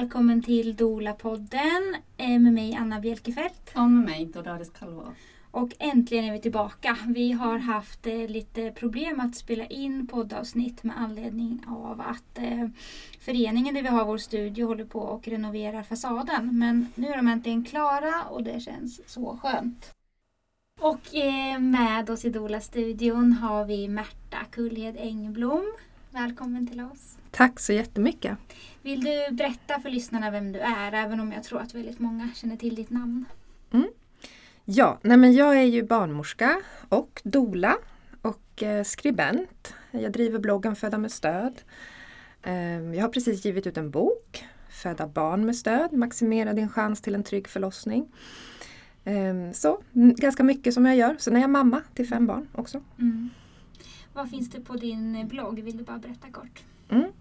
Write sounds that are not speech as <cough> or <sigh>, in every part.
Välkommen till Dola-podden eh, med mig Anna Bjelkefelt. Och med mig Dolores Calvo. Och äntligen är vi tillbaka. Vi har haft eh, lite problem att spela in poddavsnitt med anledning av att eh, föreningen där vi har vår studio håller på och renoverar fasaden. Men nu är de äntligen klara och det känns så skönt. Och eh, med oss i Dola-studion har vi Märta Kullhed Engblom. Välkommen till oss. Tack så jättemycket. Vill du berätta för lyssnarna vem du är, även om jag tror att väldigt många känner till ditt namn? Ja, nej men jag är ju barnmorska och dola och eh, skribent. Jag driver bloggen Föda med stöd. Eh, jag har precis givit ut en bok, Föda barn med stöd, maximera din chans till en trygg förlossning. Eh, så mm, ganska mycket som jag gör. Sen är jag mamma till fem barn också. Mm. Vad finns det på din blogg? Vill du bara berätta kort? Mm.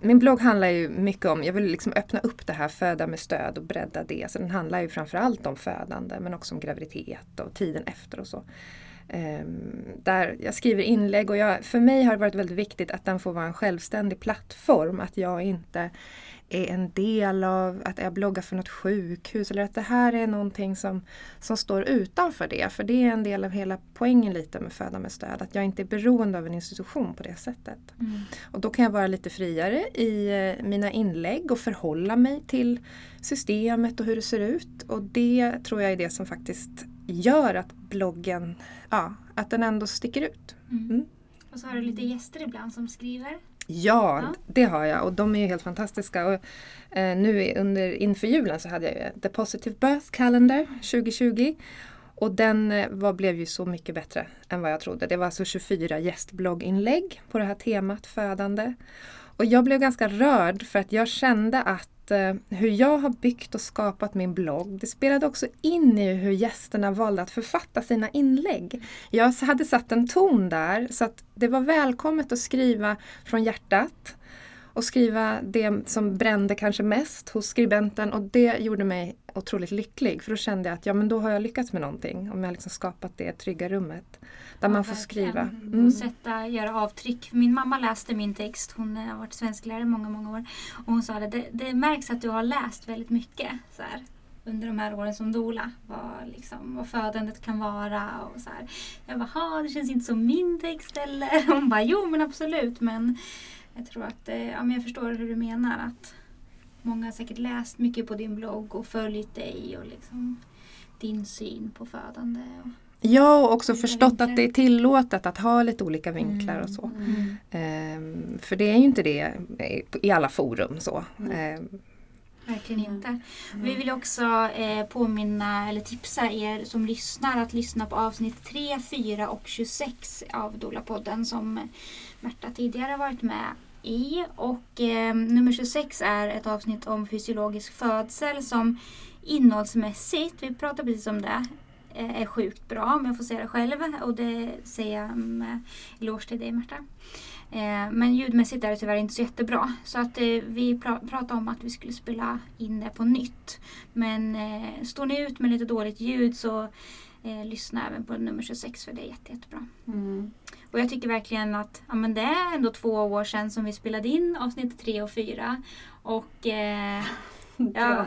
Min blogg handlar ju mycket om, jag vill liksom öppna upp det här föda med stöd och bredda det. Så den handlar ju framförallt om födande men också om graviditet och tiden efter och så. Um, där jag skriver inlägg och jag, för mig har det varit väldigt viktigt att den får vara en självständig plattform. Att jag inte är en del av att jag bloggar för något sjukhus eller att det här är någonting som, som står utanför det. För det är en del av hela poängen lite med Föda med stöd. Att jag inte är beroende av en institution på det sättet. Mm. Och då kan jag vara lite friare i eh, mina inlägg och förhålla mig till systemet och hur det ser ut. Och det tror jag är det som faktiskt gör att bloggen, ja, att den ändå sticker ut. Mm. Mm. Och så har du lite gäster ibland som skriver. Ja, ja, det har jag och de är helt fantastiska. Och, eh, nu under, inför julen så hade jag The Positive Birth Calendar 2020. Och den eh, var, blev ju så mycket bättre än vad jag trodde. Det var alltså 24 gästblogginlägg på det här temat födande. Och jag blev ganska rörd för att jag kände att Eh, hur jag har byggt och skapat min blogg, det spelade också in i hur gästerna valde att författa sina inlägg. Jag hade satt en ton där så att det var välkommet att skriva från hjärtat och skriva det som brände kanske mest hos skribenten och det gjorde mig otroligt lycklig för då kände jag att ja men då har jag lyckats med någonting om jag liksom skapat det trygga rummet. Där ja, man får skriva. Mm. Och sätta, göra avtryck. Min mamma läste min text, hon har varit svensklärare i många, många år. Och hon sa att det, det märks att du har läst väldigt mycket så här, under de här åren som dola. Vad, liksom, vad födandet kan vara och så här. Jag bara, det känns inte som min text eller? <laughs> Hon bara, jo men absolut men jag tror att, eh, ja men jag förstår hur du menar att många har säkert läst mycket på din blogg och följt dig och liksom din syn på födande. Och Ja, och också förstått vinklar. att det är tillåtet att ha lite olika vinklar mm. och så. Mm. Ehm, för det är ju inte det i alla forum. så. Ehm. Verkligen inte. Mm. Vi vill också eh, påminna eller tipsa er som lyssnar att lyssna på avsnitt 3, 4 och 26 av Dola-podden som Märta tidigare varit med i. Och eh, nummer 26 är ett avsnitt om fysiologisk födsel som innehållsmässigt, vi pratade precis om det, eh, är sjukt bra om jag får säga det själv och det säger jag med eh, eloge till dig Märta. Eh, men ljudmässigt är det tyvärr inte så jättebra. Så att eh, vi pra pratade om att vi skulle spela in det på nytt. Men eh, står ni ut med lite dåligt ljud så eh, lyssna även på nummer 26 för det är jätte, jättebra. Mm. Och jag tycker verkligen att ja, men det är ändå två år sedan som vi spelade in avsnitt 3 och 4. Och eh, <laughs> Ja,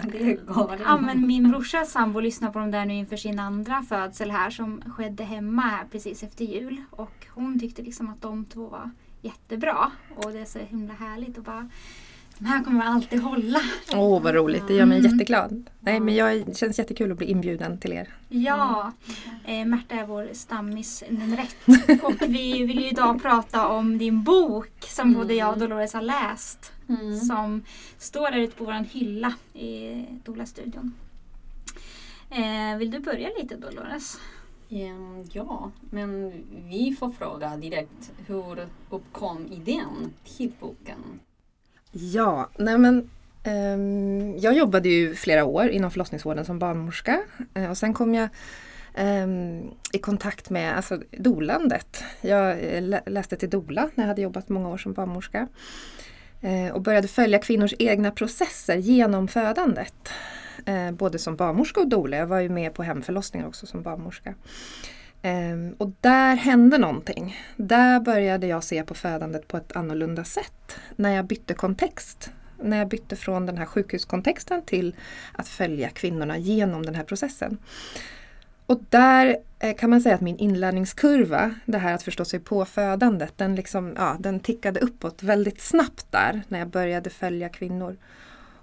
ja, men min brorsas sambo lyssnar på dem där nu inför sin andra födsel här som skedde hemma här precis efter jul. Och hon tyckte liksom att de två var jättebra. Och det är så himla härligt att bara de här kommer alltid hålla. Åh oh, vad roligt, det gör mig mm. jätteglad. Nej men jag, det känns jättekul att bli inbjuden till er. Ja, eh, Märta är vår stammis nummer ett. <laughs> Och vi vill ju idag prata om din bok som både jag och Dolores har läst. Mm. Som står där ute på vår hylla i Dola-studion. Eh, vill du börja lite Dolores? Ja, men vi får fråga direkt. Hur uppkom idén till boken? Ja, nej men um, jag jobbade ju flera år inom förlossningsvården som barnmorska uh, och sen kom jag um, i kontakt med alltså, dolandet. Jag eh, lä läste till dola när jag hade jobbat många år som barnmorska uh, och började följa kvinnors egna processer genom födandet. Uh, både som barnmorska och dola. Jag var ju med på hemförlossningar också som barnmorska. Ehm, och där hände någonting. Där började jag se på födandet på ett annorlunda sätt. När jag bytte kontext när jag bytte från den här sjukhuskontexten till att följa kvinnorna genom den här processen. Och där eh, kan man säga att min inlärningskurva, det här att förstå sig på födandet, den, liksom, ja, den tickade uppåt väldigt snabbt där när jag började följa kvinnor.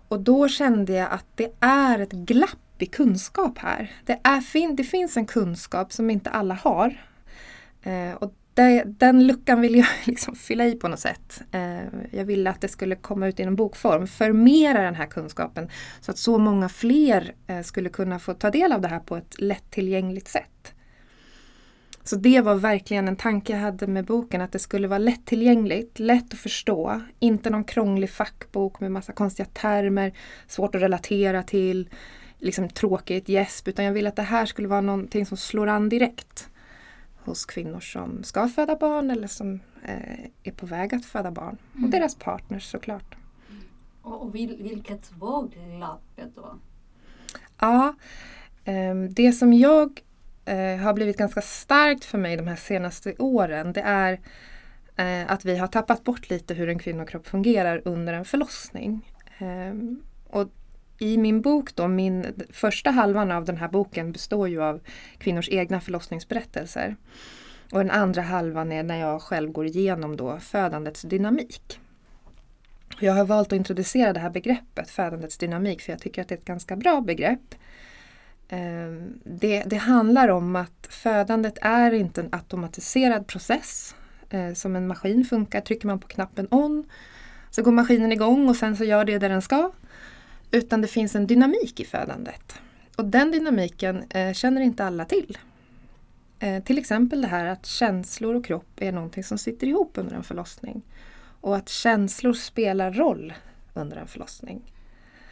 Och då kände jag att det är ett glapp viktig kunskap här. Det, är, det finns en kunskap som inte alla har. Eh, och det, den luckan vill jag <laughs> liksom fylla i på något sätt. Eh, jag ville att det skulle komma ut i en bokform, förmera den här kunskapen så att så många fler eh, skulle kunna få ta del av det här på ett lättillgängligt sätt. Så det var verkligen en tanke jag hade med boken, att det skulle vara lättillgängligt, lätt att förstå, inte någon krånglig fackbok med massa konstiga termer, svårt att relatera till, liksom tråkigt gäsp, utan jag ville att det här skulle vara någonting som slår an direkt hos kvinnor som ska föda barn eller som eh, är på väg att föda barn. Mm. Och deras partners såklart. Och vilket var glappet då? Ja, eh, det som jag eh, har blivit ganska starkt för mig de här senaste åren det är eh, att vi har tappat bort lite hur en kvinnokropp fungerar under en förlossning. Ehm, och i min bok då, min första halvan av den här boken består ju av kvinnors egna förlossningsberättelser. Och den andra halvan är när jag själv går igenom då födandets dynamik. Jag har valt att introducera det här begreppet födandets dynamik för jag tycker att det är ett ganska bra begrepp. Ehm, det, det handlar om att födandet är inte en automatiserad process. Eh, som en maskin funkar, trycker man på knappen on så går maskinen igång och sen så gör det det den ska. Utan det finns en dynamik i födandet. Och den dynamiken eh, känner inte alla till. Eh, till exempel det här att känslor och kropp är någonting som sitter ihop under en förlossning. Och att känslor spelar roll under en förlossning.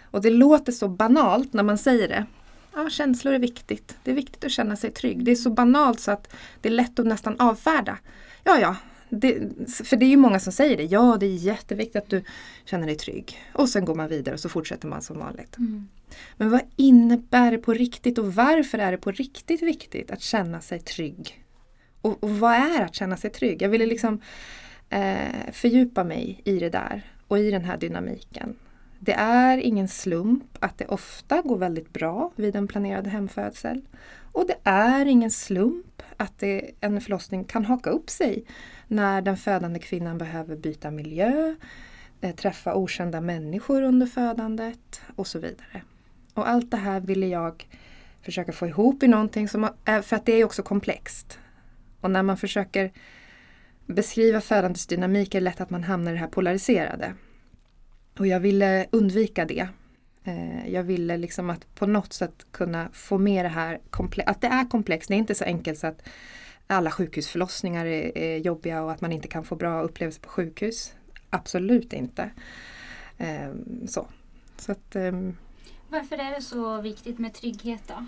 Och det låter så banalt när man säger det. Ja, känslor är viktigt. Det är viktigt att känna sig trygg. Det är så banalt så att det är lätt att nästan avfärda. Ja, ja, det, för det är ju många som säger det. Ja, det är jätteviktigt att du känner dig trygg. Och sen går man vidare och så fortsätter man som vanligt. Mm. Men vad innebär det på riktigt och varför är det på riktigt viktigt att känna sig trygg? Och, och vad är att känna sig trygg? Jag ville liksom eh, fördjupa mig i det där och i den här dynamiken. Det är ingen slump att det ofta går väldigt bra vid en planerad hemfödsel. Och det är ingen slump att det, en förlossning kan haka upp sig när den födande kvinnan behöver byta miljö, eh, träffa okända människor under födandet och så vidare. Och allt det här ville jag försöka få ihop i någonting som, eh, för att det är också komplext. Och när man försöker beskriva födandets dynamik är det lätt att man hamnar i det här polariserade. Och jag ville undvika det. Eh, jag ville liksom att på något sätt kunna få med det här, att det är komplext. Det är inte så enkelt så att alla sjukhusförlossningar är, är jobbiga och att man inte kan få bra upplevelser på sjukhus. Absolut inte. Um, så. så att, um, Varför är det så viktigt med trygghet då?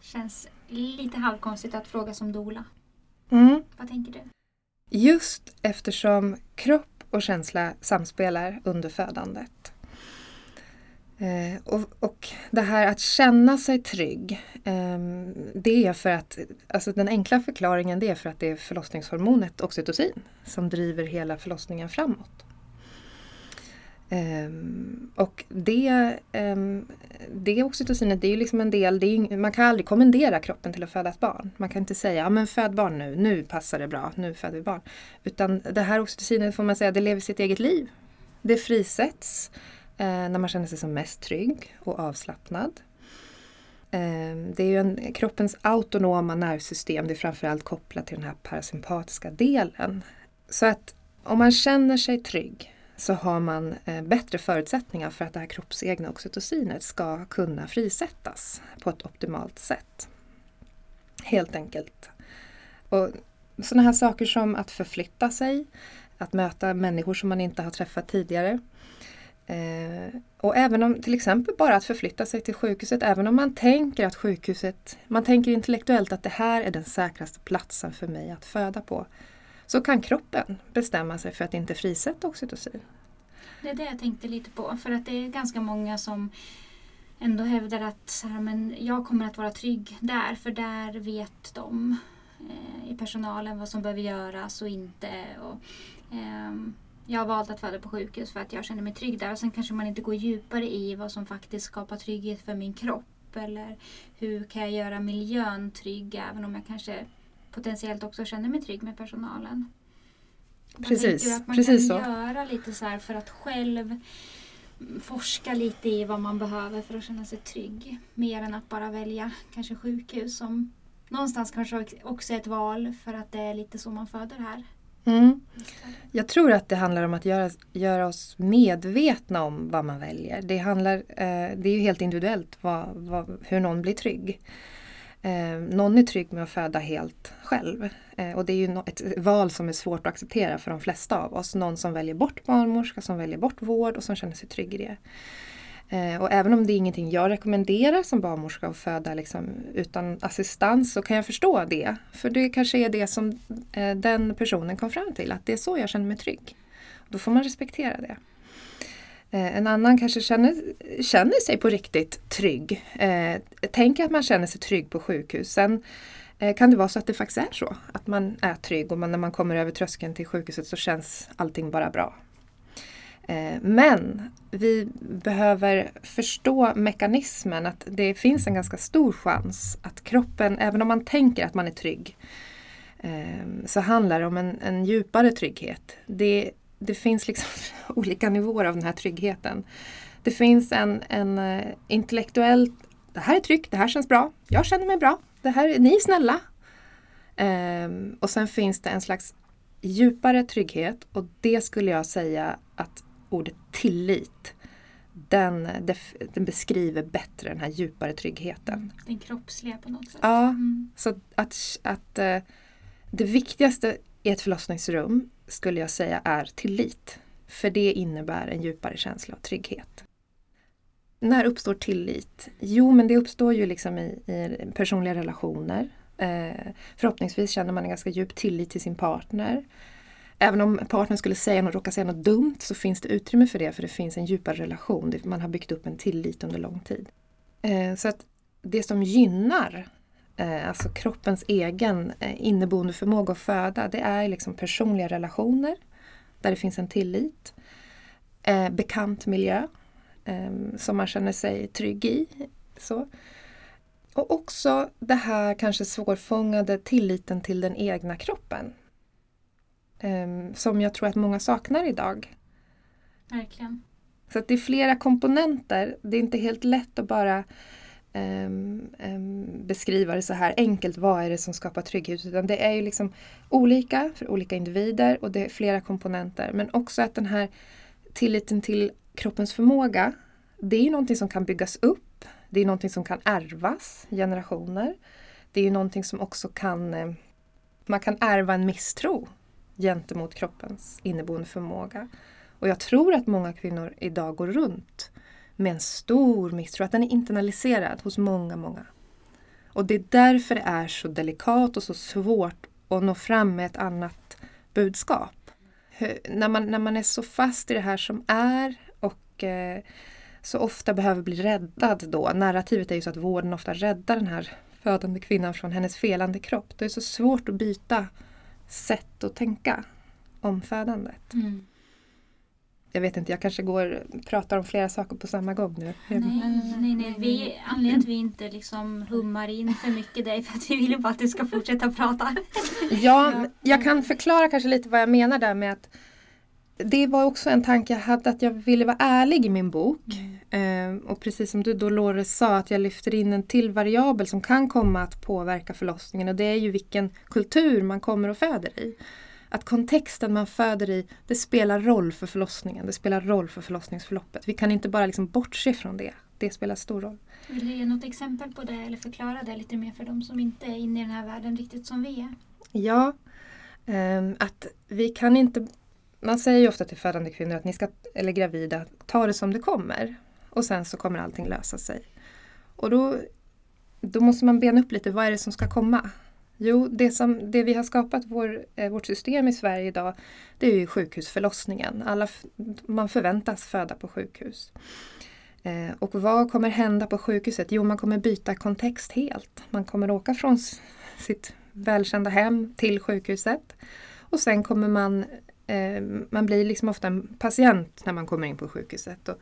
Känns lite halvkonstigt att fråga som dola. Mm. Vad tänker du? Just eftersom kropp och känsla samspelar under födandet. Eh, och, och, det här att känna sig trygg, eh, det är för att, alltså den enkla förklaringen det är för att det är förlossningshormonet oxytocin som driver hela förlossningen framåt. Eh, och det, ehm, det oxytocinet det är ju liksom en del, det är, man kan aldrig kommendera kroppen till att föda ett barn. Man kan inte säga, ja men föd barn nu, nu passar det bra, nu föder vi barn. Utan det här oxytocinet får man säga, det lever sitt eget liv. Det frisätts Eh, när man känner sig som mest trygg och avslappnad. Eh, det är ju en, kroppens autonoma nervsystem, det är framförallt kopplat till den här parasympatiska delen. Så att om man känner sig trygg så har man eh, bättre förutsättningar för att det här kroppsegna oxytocinet ska kunna frisättas på ett optimalt sätt. Helt enkelt. Och sådana här saker som att förflytta sig, att möta människor som man inte har träffat tidigare. Eh, och även om till exempel bara att förflytta sig till sjukhuset, även om man tänker att sjukhuset, man tänker intellektuellt att det här är den säkraste platsen för mig att föda på, så kan kroppen bestämma sig för att inte frisätta oxytocin. Det är det jag tänkte lite på, för att det är ganska många som ändå hävdar att så här, men jag kommer att vara trygg där, för där vet de eh, i personalen vad som behöver göras och inte. Och, eh, jag har valt att föda på sjukhus för att jag känner mig trygg där. Och sen kanske man inte går djupare i vad som faktiskt skapar trygghet för min kropp. Eller hur kan jag göra miljön trygg även om jag kanske potentiellt också känner mig trygg med personalen. Man Precis, att man precis kan så. göra lite så här för att själv forska lite i vad man behöver för att känna sig trygg. Mer än att bara välja kanske sjukhus som någonstans kanske också är ett val för att det är lite så man föder här. Mm. Jag tror att det handlar om att göra, göra oss medvetna om vad man väljer. Det, handlar, eh, det är ju helt individuellt vad, vad, hur någon blir trygg. Eh, någon är trygg med att föda helt själv. Eh, och det är ju no ett val som är svårt att acceptera för de flesta av oss. Någon som väljer bort barnmorska, som väljer bort vård och som känner sig trygg i det. Eh, och även om det är ingenting jag rekommenderar som barnmorska att föda liksom, utan assistans så kan jag förstå det. För det kanske är det som eh, den personen kom fram till, att det är så jag känner mig trygg. Då får man respektera det. Eh, en annan kanske känner, känner sig på riktigt trygg. Tänk att man känner sig trygg på sjukhus. Sen kan det vara så att det faktiskt är så. Att man är trygg och man, när man kommer över tröskeln till sjukhuset så känns allting bara bra. Eh, men vi behöver förstå mekanismen att det finns en ganska stor chans att kroppen, även om man tänker att man är trygg, ehm, så handlar det om en, en djupare trygghet. Det, det finns liksom <laughs> olika nivåer av den här tryggheten. Det finns en, en eh, intellektuell, det här är tryggt, det här känns bra, jag känner mig bra, det här, ni är snälla. Ehm, och sen finns det en slags djupare trygghet och det skulle jag säga att ordet tillit den, den beskriver bättre den här djupare tryggheten. Den kroppsliga på något sätt. Ja, Mm. så att, att eh, det viktigaste i ett förlossningsrum skulle jag säga är tillit. För det innebär en djupare känsla av trygghet. När uppstår tillit? Jo, men det uppstår ju liksom i, i personliga relationer. Eh, förhoppningsvis känner man en ganska djup tillit till sin partner. Även om partnern skulle säga något, råka säga något dumt så finns det utrymme för det för det finns en djupare relation. Man har byggt upp en tillit under lång tid. Eh, så att det som gynnar eh, alltså kroppens egen eh, inneboende förmåga att föda, det är liksom personliga relationer där det finns en tillit. Bekant miljö som man känner sig trygg i. Så. Och också det här kanske svårfångade tilliten till den egna kroppen. Eh, som jag tror att många saknar idag. Verkligen. Så det är flera komponenter. Det är inte helt lätt att bara ehm, ehm, beskriva det så här enkelt. Vad är det som skapar trygghet? Utan det är ju liksom olika för olika individer och det är flera komponenter. Men också att den här tilliten till kroppens förmåga. Det är ju någonting som kan byggas upp. Det är någonting som kan ärvas generationer. Det är ju någonting som också kan eh, man kan ärva en misstro gentemot kroppens inneboende förmåga. Och jag tror att många kvinnor idag går runt med en stor misstro, att den är internaliserad hos många, många. Och det är därför det är så delikat och så svårt att nå fram med ett annat budskap. Hur, när, man, när man är så fast i det här som är och eh, så ofta behöver bli räddad då. Narrativet är ju så att vården ofta räddar den här födande kvinnan från hennes felande kropp. Det är så svårt att byta sätt att tänka om födandet. Mm. Jag vet inte, jag kanske går pratar om flera saker på samma gång nu. Nej, nej, nej. Vi, anledningen till att vi inte liksom hummar in för mycket är för att vi vill bara att du ska fortsätta prata. Ja, jag kan förklara kanske lite vad jag menar där med att det var också en tanke jag hade att jag ville vara ärlig i min bok. Eh, och precis som du Dolores sa att jag lyfter in en till variabel som kan komma att påverka förlossningen och det är ju vilken kultur man kommer och föder i. Att kontexten man föder i, det spelar roll för förlossningen, det spelar roll för förlossningsförloppet. Vi kan inte bara liksom bortse från det. Det spelar stor roll. Vill du ge något exempel på det eller förklara det lite mer för de som inte är inne i den här världen riktigt som vi är? Ja, ehm, att vi kan inte... Man säger ju ofta till födande kvinnor att ni ska, eller gravida, ta det som det kommer. Och sen så kommer allting lösa sig. Och då, då måste man bena upp lite, vad är det som ska komma? Jo, det, som, det vi har skapat vår, eh, vårt system i Sverige idag, det är ju sjukhusförlossningen. Alla, man förväntas föda på sjukhus. Eh, och vad kommer hända på sjukhuset? Jo, man kommer byta kontext helt. Man kommer åka från sitt välkända hem till sjukhuset. Och sen kommer man eh, man blir liksom ofta en patient när man kommer in på sjukhuset. Och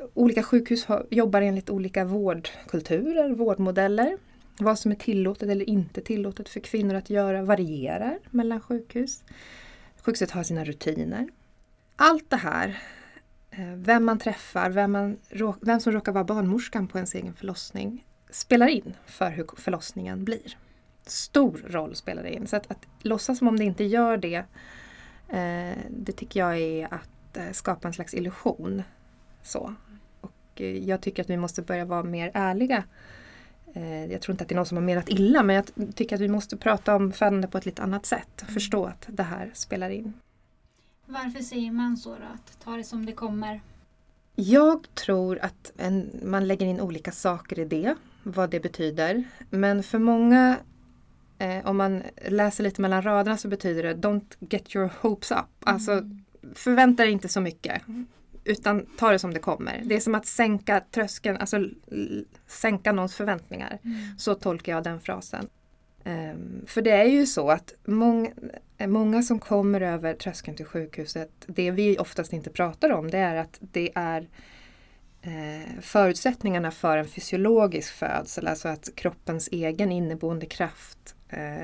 eh, olika sjukhus har, jobbar enligt olika vårdkulturer, vårdmodeller. Vad som är tillåtet eller inte tillåtet för kvinnor att göra varierar mellan sjukhus. Sjukhuset har sina rutiner. Allt det här, eh, vem man träffar, vem, man, vem som råkar vara barnmorskan på ens egen förlossning spelar in för hur förlossningen blir. Stor roll spelar det in. Så att, att låtsas som om det inte gör det, eh, det tycker jag är att eh, skapa en slags illusion. Så. Och eh, jag tycker att vi måste börja vara mer ärliga. Eh, jag tror inte att det är någon som har menat illa men jag tycker att vi måste prata om födande på ett lite annat sätt. och Förstå att det här spelar in. Varför säger man så då? Att ta det som det kommer? Jag tror att en, man lägger in olika saker i det, vad det betyder. Men för många, eh, om man läser lite mellan raderna så betyder det Don't get your hopes up. Alltså Mm. förvänta dig inte så mycket. Utan ta det som det kommer. Det är som att sänka tröskeln, alltså sänka någons förväntningar. Mm. Så tolkar jag den frasen. Ehm, för det är ju så att många, många som kommer över tröskeln till sjukhuset, det vi oftast inte pratar om det är att det är eh, förutsättningarna för en fysiologisk födsel, alltså att kroppens egen inneboende kraft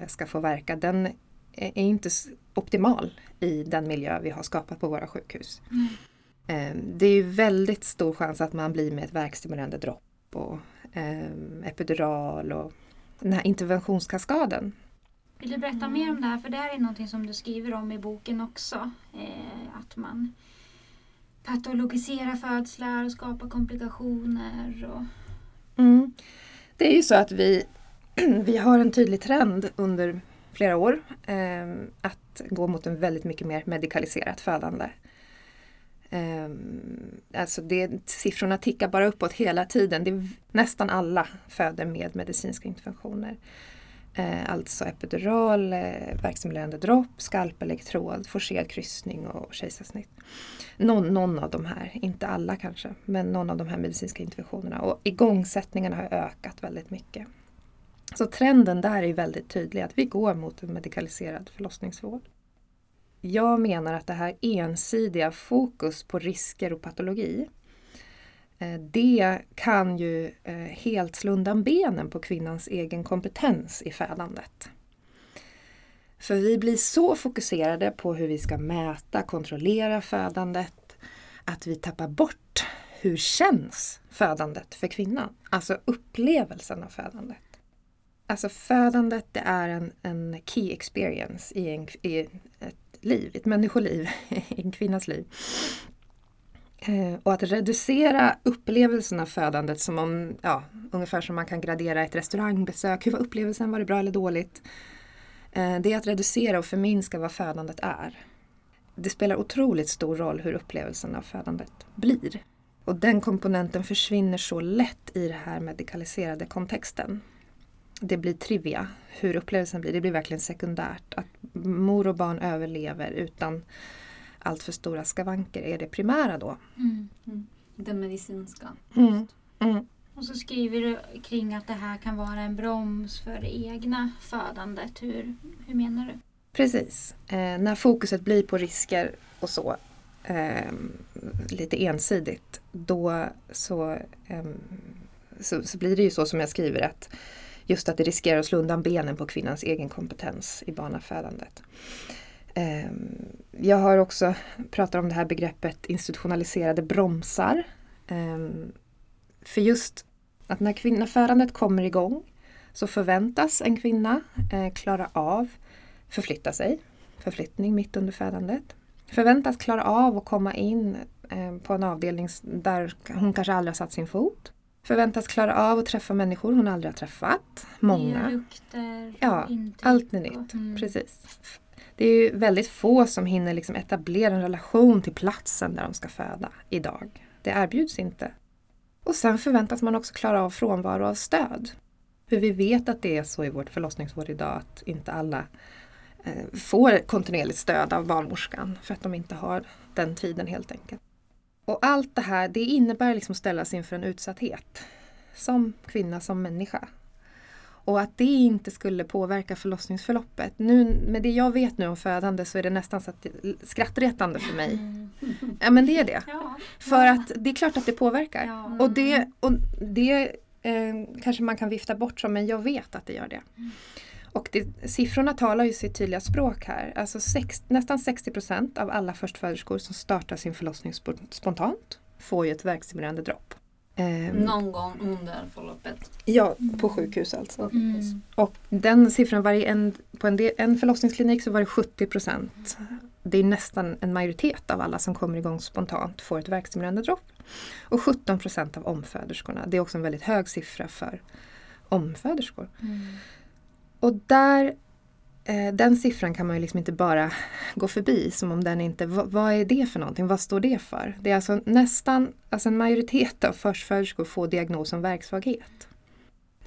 ska få verka, den är inte optimal i den miljö vi har skapat på våra sjukhus. Mm. Eh, Det är väldigt stor chans att man blir med ett värkstimulerande dropp och eh, epidural och den här interventionskaskaden. Vill du berätta mer om det här? För det här är någonting som du skriver om i boken också. Eh, att man patologiserar födslar och skapar komplikationer. Och... Mm. Det är ju så att vi, <clears throat> vi har en tydlig trend under flera år eh, att gå mot en väldigt mycket mer medikaliserat födande. Eh, alltså det, siffrorna tickar bara uppåt hela tiden. Det nästan alla föder med medicinska interventioner. Eh, alltså epidural, eh, verkstimulerande dropp, skalpelektrod, forcerad kryssning och kejsarsnitt. Någon, någon av de här, inte alla kanske, men någon av de här medicinska interventionerna. Och igångsättningarna har ökat väldigt mycket. Så trenden där är väldigt tydlig, att vi går mot en medikaliserad förlossningsvård. Jag menar att det här ensidiga fokus på risker och patologi eh, det kan ju eh, helt slå undan benen på kvinnans egen kompetens i födandet. För vi blir så fokuserade på hur vi ska mäta, kontrollera födandet att vi tappar bort hur känns födandet för kvinnan? Alltså upplevelsen av födandet. Alltså födandet det är en, en key experience i, en, i ett liv, ett människoliv, <laughs> i en kvinnas liv. Eh, och att reducera upplevelsen av födandet som om, ja, ungefär som man kan gradera ett restaurangbesök. Hur var upplevelsen? Var det bra eller dåligt? Eh, det är att reducera och förminska vad födandet är. Det spelar otroligt stor roll hur upplevelsen av födandet blir. Och den komponenten försvinner så lätt i den här medikaliserade kontexten. Det blir trivia, hur upplevelsen blir. Det blir verkligen sekundärt. Att mor och barn överlever utan allt för stora skavanker är det primära då. Mm. Den medicinska. Mm. Mm. Och så skriver du kring att det här kan vara en broms för det egna födandet. Hur, hur menar du? Precis. Eh, när fokuset blir på risker och så eh, lite ensidigt då så, eh, så, så blir det ju så som jag skriver att just att det riskerar att slå undan benen på kvinnans egen kompetens i barnafödandet. Ehm, jag har också pratat om det här begreppet institutionaliserade bromsar. Ehm, för just att när kvinnafödandet kommer igång så förväntas en kvinna eh, klara av förflytta sig, förflyttning mitt under födandet. Förväntas klara av att komma in eh, på en avdelning där hon kanske aldrig har satt sin fot. Förväntas klara av att träffa människor hon aldrig har träffat. Många. Lukter, Ja, intryck Allt är nytt, mm. precis. Det är ju väldigt få som hinner liksom etablera en relation till platsen där de ska föda idag. Det erbjuds inte. Och sen förväntas man också klara av frånvaro av stöd. För vi vet att det är så i vårt förlossningsvård idag att inte alla eh, får kontinuerligt stöd av barnmorskan för att de inte har den tiden helt enkelt. Och allt det här det innebär liksom att ställas inför en utsatthet. Som kvinna, som människa. Och att det inte skulle påverka förlossningsförloppet. Nu, med det jag vet nu om födande så är det nästan så att skrattretande för mig. Ja men det är det. Ja. För att det är klart att det påverkar. Ja. Och det, och det eh, kanske man kan vifta bort som, men jag vet att det gör det. Och det, siffrorna talar ju sitt tydliga språk här. Alltså sex, nästan 60 procent av alla förstföderskor som startar sin förlossning spo- spontant får ju ett värkstimulerande dropp. Eh, Någon gång under förloppet. Ja, på sjukhus alltså. Mm. Och den siffran var en, på en, del, en förlossningsklinik så var det 70 procent. Det är nästan en majoritet av alla som kommer igång spontant får ett värkstimulerande dropp. Och 17 procent av omföderskorna. Det är också en väldigt hög siffra för omföderskor. Mm. Och där, eh, den siffran kan man ju liksom inte bara gå förbi som om den inte, vad, vad är det för någonting? Vad står det för? Det är alltså nästan, alltså en majoritet av förstföderskor får diagnosen värksvaghet.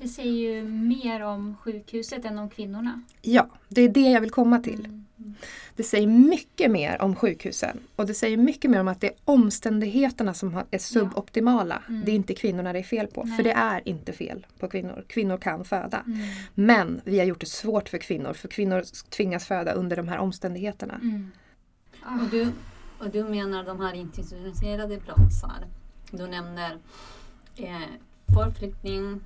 Det säger ju mer om sjukhuset än om kvinnorna. Ja, det är det jag vill komma till. Mm. Det säger mycket mer om sjukhusen och det säger mycket mer om att det är omständigheterna som är suboptimala. Mm. Det är inte kvinnorna det är fel på, Nej. för det är inte fel på kvinnor. Kvinnor kan föda. Mm. Men vi har gjort det svårt för kvinnor, för kvinnor tvingas föda under de här omständigheterna. Mm. Ah. Och du, och du menar de här institutionaliserade bromsar. Du nämner eh, förflyttning,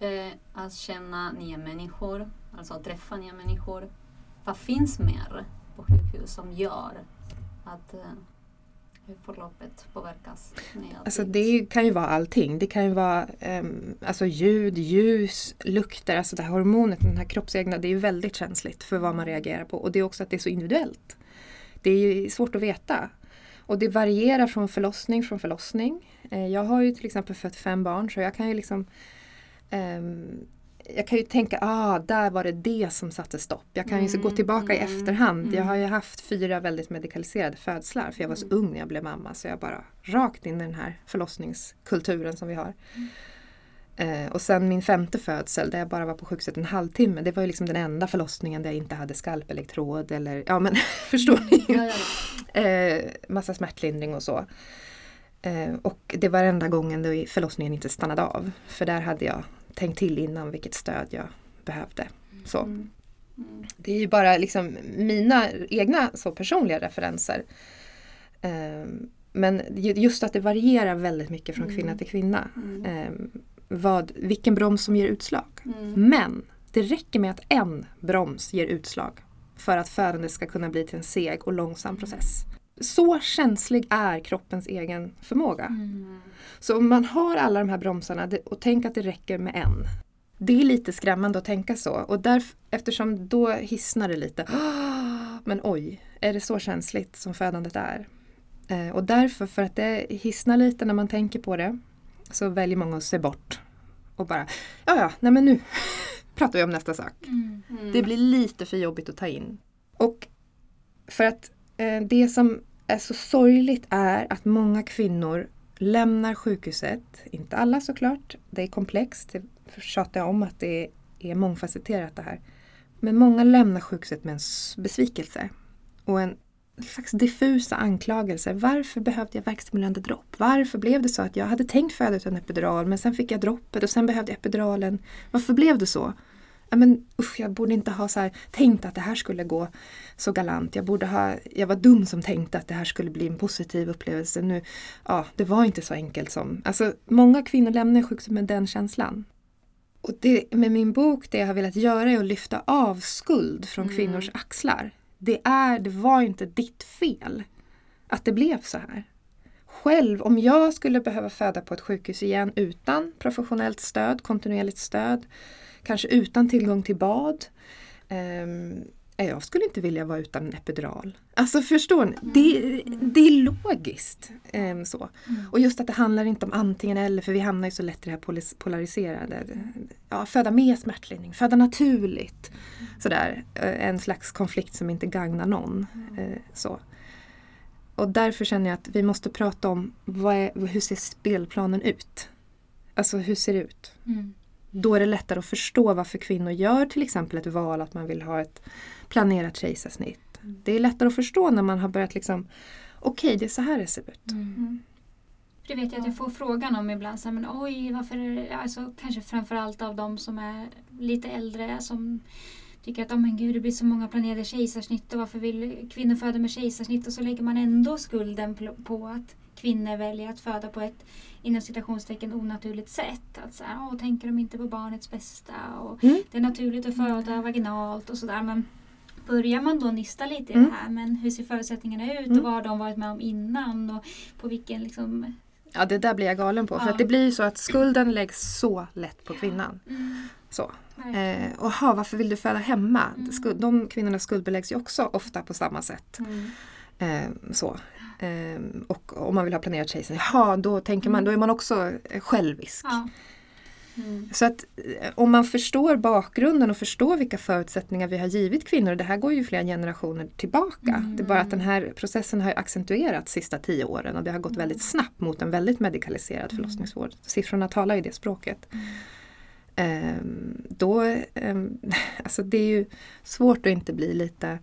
eh, att känna nya människor, alltså att träffa nya människor. Vad finns mer på sjukhus som gör att eh, förloppet påverkas? Alltså det kan ju vara allting. Det kan ju vara eh, alltså ljud, ljus, lukter, alltså det här hormonet, den här kroppsegna, det är ju väldigt känsligt för vad man reagerar på. Och det är också att det är så individuellt. Det är ju svårt att veta. Och det varierar från förlossning från förlossning. Eh, jag har ju till exempel fött fem barn så jag kan ju liksom ehm, jag kan ju tänka, ah, där var det det som satte stopp. Jag kan ju så gå Mm, tillbaka i mm, efterhand. Jag har ju mm. haft fyra väldigt medikaliserade födslar för jag var så Mm. ung när jag blev mamma. Så jag bara rakt in i den här förlossningskulturen som vi har. Eh, och sen min femte födsel där jag bara var på sjukhuset en halvtimme. Det var ju liksom den enda förlossningen där jag inte hade skalpelektrod eller, ja men <laughs> förstår ni? Ja, ja, ja. eh, massa smärtlindring och så. Eh, och det var enda gången då förlossningen inte stannade av. För där hade jag tänkt till innan vilket stöd jag behövde. Så. Mm. Mm. Det är ju bara liksom mina egna så personliga referenser. Ehm, men ju- just att det varierar väldigt mycket från Mm. kvinna till kvinna. Mm. Ehm, vad, vilken broms som ger utslag. Mm. Men det räcker med att en broms ger utslag för att födandet ska kunna bli till en seg och långsam process. Så känslig är kroppens egen förmåga. Mm. Så om man har alla de här bromsarna och tänk att det räcker med en. Det är lite skrämmande att tänka så och därf- eftersom då hissnar det lite. "Ah, <gasps> Men oj, är det så känsligt som födandet är? Eh, och därför, för att det hissnar lite när man tänker på det, så väljer många att se bort. Och bara, ja ja, nej men nu <laughs> pratar vi om nästa sak. Mm. Mm. Det blir lite för jobbigt att ta in. Och för att eh, det som är så sorgligt är att många kvinnor lämnar sjukhuset. Inte alla såklart, det är komplext. Det tjatar jag om att det är mångfacetterat det här. Men många lämnar sjukhuset med en besvikelse. Och en slags diffusa anklagelser. Varför behövde jag värkstimulerande dropp? Varför blev det så att jag hade tänkt föda ut en epidural men sen fick jag droppet och sen behövde jag epiduralen. Varför blev det så? Men, usch, jag borde inte ha så här, tänkt att det här skulle gå så galant. Jag, borde ha, jag var dum som tänkte att det här skulle bli en positiv upplevelse. Nu, ja, det var inte så enkelt som... Alltså, många kvinnor lämnar sjukhuset med den känslan. Och det, med min bok, det jag har velat göra är att lyfta av skuld från Mm. kvinnors axlar. Det, är, det var inte ditt fel att det blev så här. Själv, om jag skulle behöva föda på ett sjukhus igen utan professionellt stöd, kontinuerligt stöd, kanske utan tillgång till bad. ehm, jag skulle inte vilja vara utan en epidural. Alltså förstår ni? Det, det är logiskt. ehm, så. Mm. Och just att det handlar inte om antingen eller för vi hamnar ju så lätt i det här polariserade. Ja, föda med smärtlindring, föda naturligt. Sådär, eh, en slags konflikt som inte gagnar någon. eh, Så. Och därför känner jag att vi måste prata om är, hur ser spelplanen ut? Alltså hur ser det ut? Mm. Då är det lättare att förstå varför kvinnor gör till exempel ett val att man vill ha ett planerat kejsarsnitt. Det är lättare att förstå när man har börjat liksom Okej, det är så här det ser ut. Mm. Mm. Det vet jag att jag får frågan om ibland. Så här, men oj, varför alltså, kanske framförallt av de som är lite äldre som tycker att oh, men gud, det blir så många planerade kejsarsnitt och varför vill kvinnor föda med kejsarsnitt? Och så lägger man ändå skulden på att kvinnor väljer att föda på ett inom citationstecken onaturligt sätt. Att så här, åh, tänker de inte på barnets bästa? Och Mm. Det är naturligt att föda vaginalt och sådär. Men börjar man då nysta lite i Mm. det här, men hur ser förutsättningarna ut Mm. och vad har de varit med om innan och på vilken liksom... Ja, det där blir jag galen på. För Ja. att det blir ju så att skulden läggs så lätt på kvinnan. Så. verkligen. Eh, och ha, varför vill du föda hemma? Mm. Skuld, de kvinnorna skuldbeläggs ju också ofta på samma sätt. Mm. Eh, så. Eh, och om man vill ha planerat kejsarsnitt, jaha då tänker man, då är man också eh, självisk. ja. Mm. Så att eh, om man förstår bakgrunden och förstår vilka förutsättningar vi har givit kvinnor, och det här går ju flera generationer tillbaka. Mm. Det är bara att den här processen har accentuerats de sista tio åren och det har gått väldigt snabbt mot en väldigt medikaliserad förlossningsvård. Siffrorna talar ju det språket. Ehm, då, ehm, <laughs> alltså det är ju svårt att inte bli lite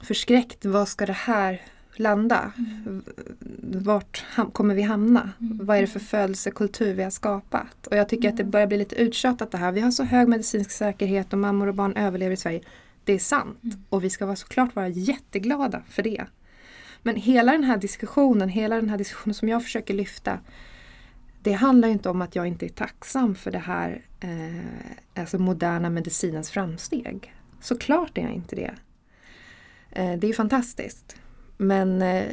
förskräckt. Vad ska det här landa? Vart ham- kommer vi hamna? Mm. Vad är det för födelsekultur vi har skapat? Och jag tycker att det börjar bli lite uttjatat det här. Vi har så hög medicinsk säkerhet och mammor och barn överlever i Sverige. Det är sant Mm. och vi ska vara såklart vara jätteglada för det. Men hela den här diskussionen, hela den här diskussionen som jag försöker lyfta det handlar inte om att jag inte är tacksam för det här eh, alltså moderna medicinens framsteg. Såklart är jag inte det. Eh, det är fantastiskt. Men eh,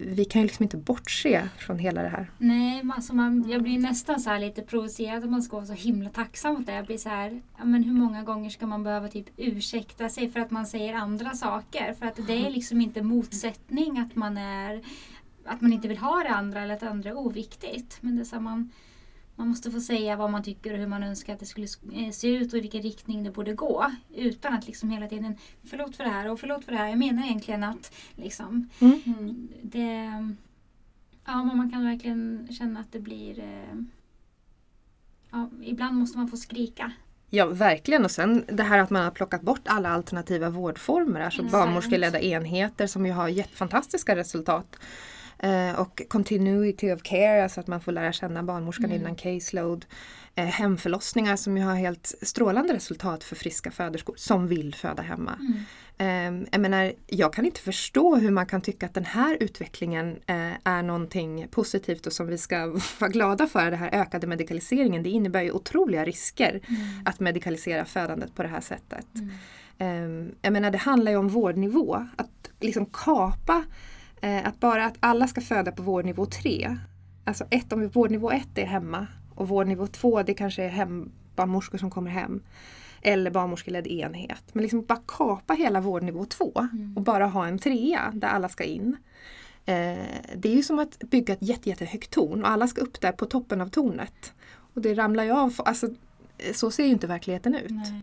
vi kan ju liksom inte bortse från hela det här. Nej, alltså man, jag blir nästan så här lite provocerad att man ska vara så himla tacksam mot det. Jag blir så här, ja, men hur många gånger ska man behöva typ ursäkta sig för att man säger andra saker? För att det är liksom inte motsättning att man är att man inte vill ha det andra eller att det andra är oviktigt. Men det är så här, man, man måste få säga vad man tycker och hur man önskar att det skulle eh, se ut och i vilken riktning det borde gå. Utan att liksom hela tiden, förlåt för det här och förlåt för det här. Jag menar egentligen att liksom, Mm. det, ja, men man kan verkligen känna att det blir... eh, Ja, ibland måste man få skrika. Ja, verkligen. Och sen det här att man har plockat bort alla alternativa vårdformer. Alltså Mm. barnmorskeledda enheter som ju har gett fantastiska resultat. Eh, och continuity of care, alltså att man får lära känna barnmorskan Mm. innan caseload. Eh, hemförlossningar som ju har helt strålande resultat för friska föderskor som vill föda hemma. Mm. Eh, jag menar, jag kan inte förstå hur man kan tycka att den här utvecklingen eh, är någonting positivt och som vi ska <laughs> vara glada för. Den här ökade medikaliseringen, det innebär ju otroliga risker att medikalisera födandet på det här sättet. Mm. Eh, jag menar, det handlar ju om vårdnivå. Att liksom kapa, att bara att alla ska föda på vårdnivå 3. Alltså ett, om vårdnivå 1 är hemma och vårdnivå 2 det kanske är hem, barnmorskor som kommer hem. Eller barnmorskeledd enhet. Men liksom bara kapa hela vårdnivå 2 Mm. och bara ha en trea där alla ska in. Eh, det är ju som att bygga ett jätte, jättehögt torn och alla ska upp där på toppen av tornet. Och det ramlar ju av. Alltså, eh, så ser ju inte verkligheten ut. Nej.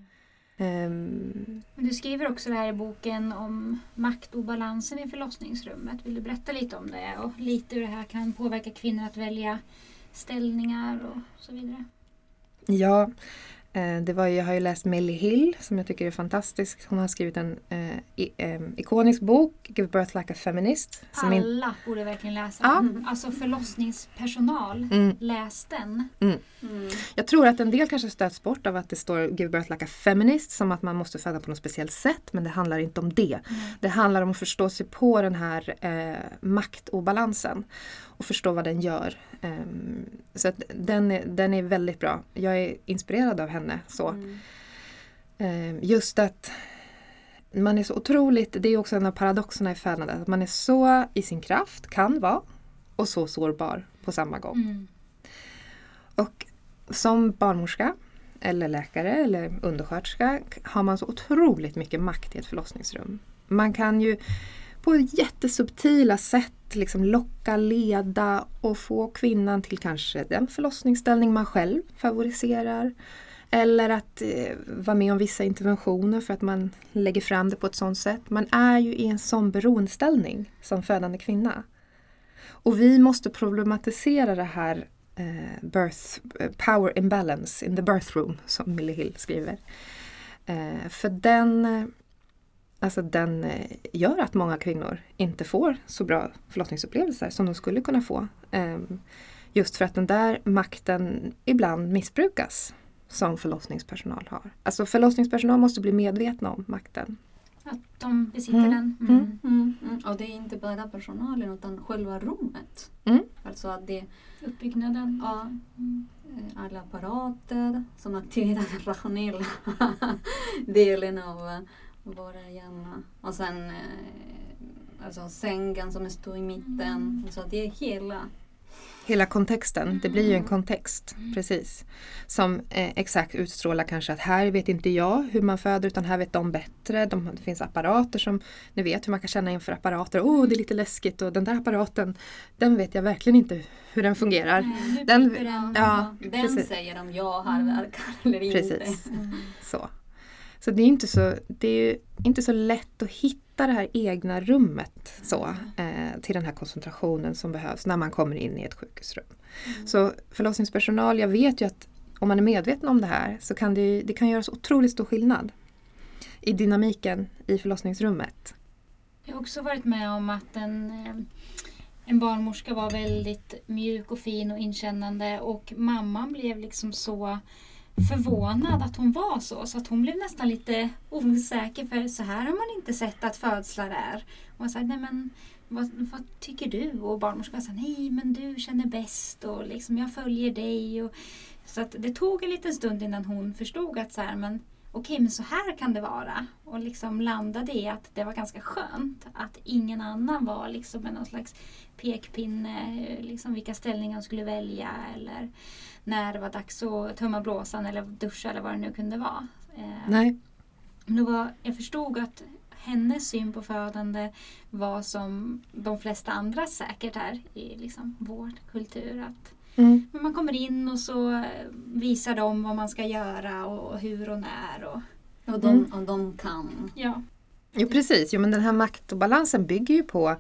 Men du skriver också det här i boken om maktobalansen i förlossningsrummet. Vill du berätta lite om det och lite hur det här kan påverka kvinnor att välja ställningar och så vidare? Ja, det var jag har ju läst Millie Hill som jag tycker är fantastisk. Hon har skrivit en eh, i, eh, ikonisk bok, Give Birth Like a Feminist. Som in, Alla borde verkligen läsa Ja. den. Alltså förlossningspersonal, mm, läs den. Mm. jag tror att en del kanske stöts bort av att det står Give Birth Like a Feminist som att man måste föda på något speciellt sätt. Men det handlar inte om det. Det handlar om att förstå sig på den här eh, maktobalansen och förstå vad den gör. Ehm, så den, är, den är väldigt bra. Jag är inspirerad av henne. så. Mm. Eh, Just att man är så otroligt, det är också en av paradoxerna i födandet, att man är så i sin kraft, kan vara, och så sårbar på samma gång. Mm. Och som barnmorska, eller läkare eller undersköterska har man så otroligt mycket makt i ett förlossningsrum. Man kan ju på jättesubtila sätt liksom locka, leda och få kvinnan till kanske den förlossningsställning man själv favoriserar. Eller att eh, vara med om vissa interventioner för att man lägger fram det på ett sådant sätt. Man är ju i en sån beroendeställning som födande kvinna. Och vi måste problematisera det här eh, birth, eh, power imbalance in the birth room som Millie Hill skriver. Eh, för den, eh, Alltså den eh, gör att många kvinnor inte får så bra förlossningsupplevelser som de skulle kunna få. Ehm, Just för att den där makten ibland missbrukas som förlossningspersonal har. Alltså förlossningspersonal måste bli medvetna om makten. Att de besitter Mm. den. Mm. Mm, mm. Och det är inte bara personalen utan själva rummet. Mm. Alltså att det Uppbyggnaden. ja, Mm. eh, alla apparater som aktiverar <laughs> den rationella <laughs> delen av våra hjärna. Och sen eh, alltså sängen som står i mitten. Mm. Så det är hela. Hela kontexten, det blir ju en Mm. kontext precis. Som eh, exakt utstrålar kanske att här vet inte jag hur man föder utan här vet de bättre. De, det finns apparater som, ni vet hur man kan känna inför apparater. Åh, oh, det är lite läskigt och den där apparaten, den vet jag verkligen inte hur den fungerar. Nej, Den- den. ja, den precis. säger om jag har Mm. verkar eller inte. Precis. Mm. Så, så det är inte så, det är inte så lätt att hitta det här egna rummet så, eh, till den här koncentrationen som behövs när man kommer in i ett sjukhusrum. Mm. Så förlossningspersonal, jag vet ju att om man är medveten om det här så kan det, det kan göra så otroligt stor skillnad i dynamiken i förlossningsrummet. Jag har också varit med om att en, eh, en barnmorska var väldigt mjuk och fin och inkännande och mamman blev liksom så förvånad att hon var så. Så att hon blev nästan lite osäker för så här har man inte sett att födslar är. Och hon sa, nej men vad, vad tycker du? Och barnmorskan sa, nej men du känner bäst och liksom jag följer dig. Och, så att det tog en liten stund innan hon förstod att så här, men okej men så här kan det vara. Och liksom landade i att det var ganska skönt att ingen annan var liksom med någon slags pekpinne, liksom vilka ställningar hon skulle välja eller när det var dags att tömma blåsan eller duscha eller vad det nu kunde vara. Eh, Nej, men det var, jag förstod att hennes syn på födande var som de flesta andra säkert är i liksom vår kultur. Att mm. men man kommer in och så visar de vad man ska göra och hur och när. Och, Och de, Mm. och de kan. ja. Jo precis, jo, men den här maktobalansen bygger ju på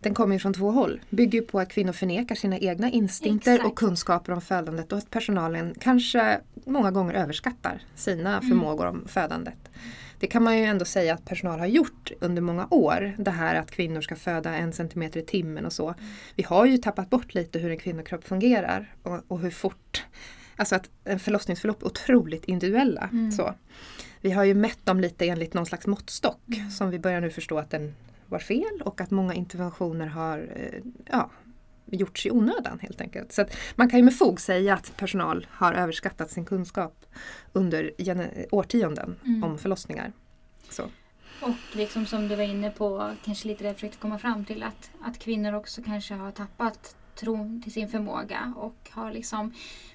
den kommer ju från två håll. Bygger på att kvinnor förnekar sina egna instinkter Exakt. och kunskaper om födandet och att personalen kanske många gånger överskattar sina Mm. förmågor om födandet. Det kan man ju ändå säga att personal har gjort under många år. Det här att kvinnor ska föda en centimeter i timmen och så. Vi har ju tappat bort lite hur en kvinnokropp fungerar och, och hur fort Alltså att en förlossningsförlopp är otroligt individuella. Mm. Så. Vi har ju mätt dem lite enligt någon slags måttstock Mm. som vi börjar nu förstå att den var fel och att många interventioner har eh, ja, gjorts i onödan helt enkelt. Så man kan ju med fog säga att personal har överskattat sin kunskap under årtionden Mm. om förlossningar. Så. Och liksom som du var inne på, kanske lite det jag försökte komma fram till, att, att kvinnor också kanske har tappat tron till sin förmåga och har liksom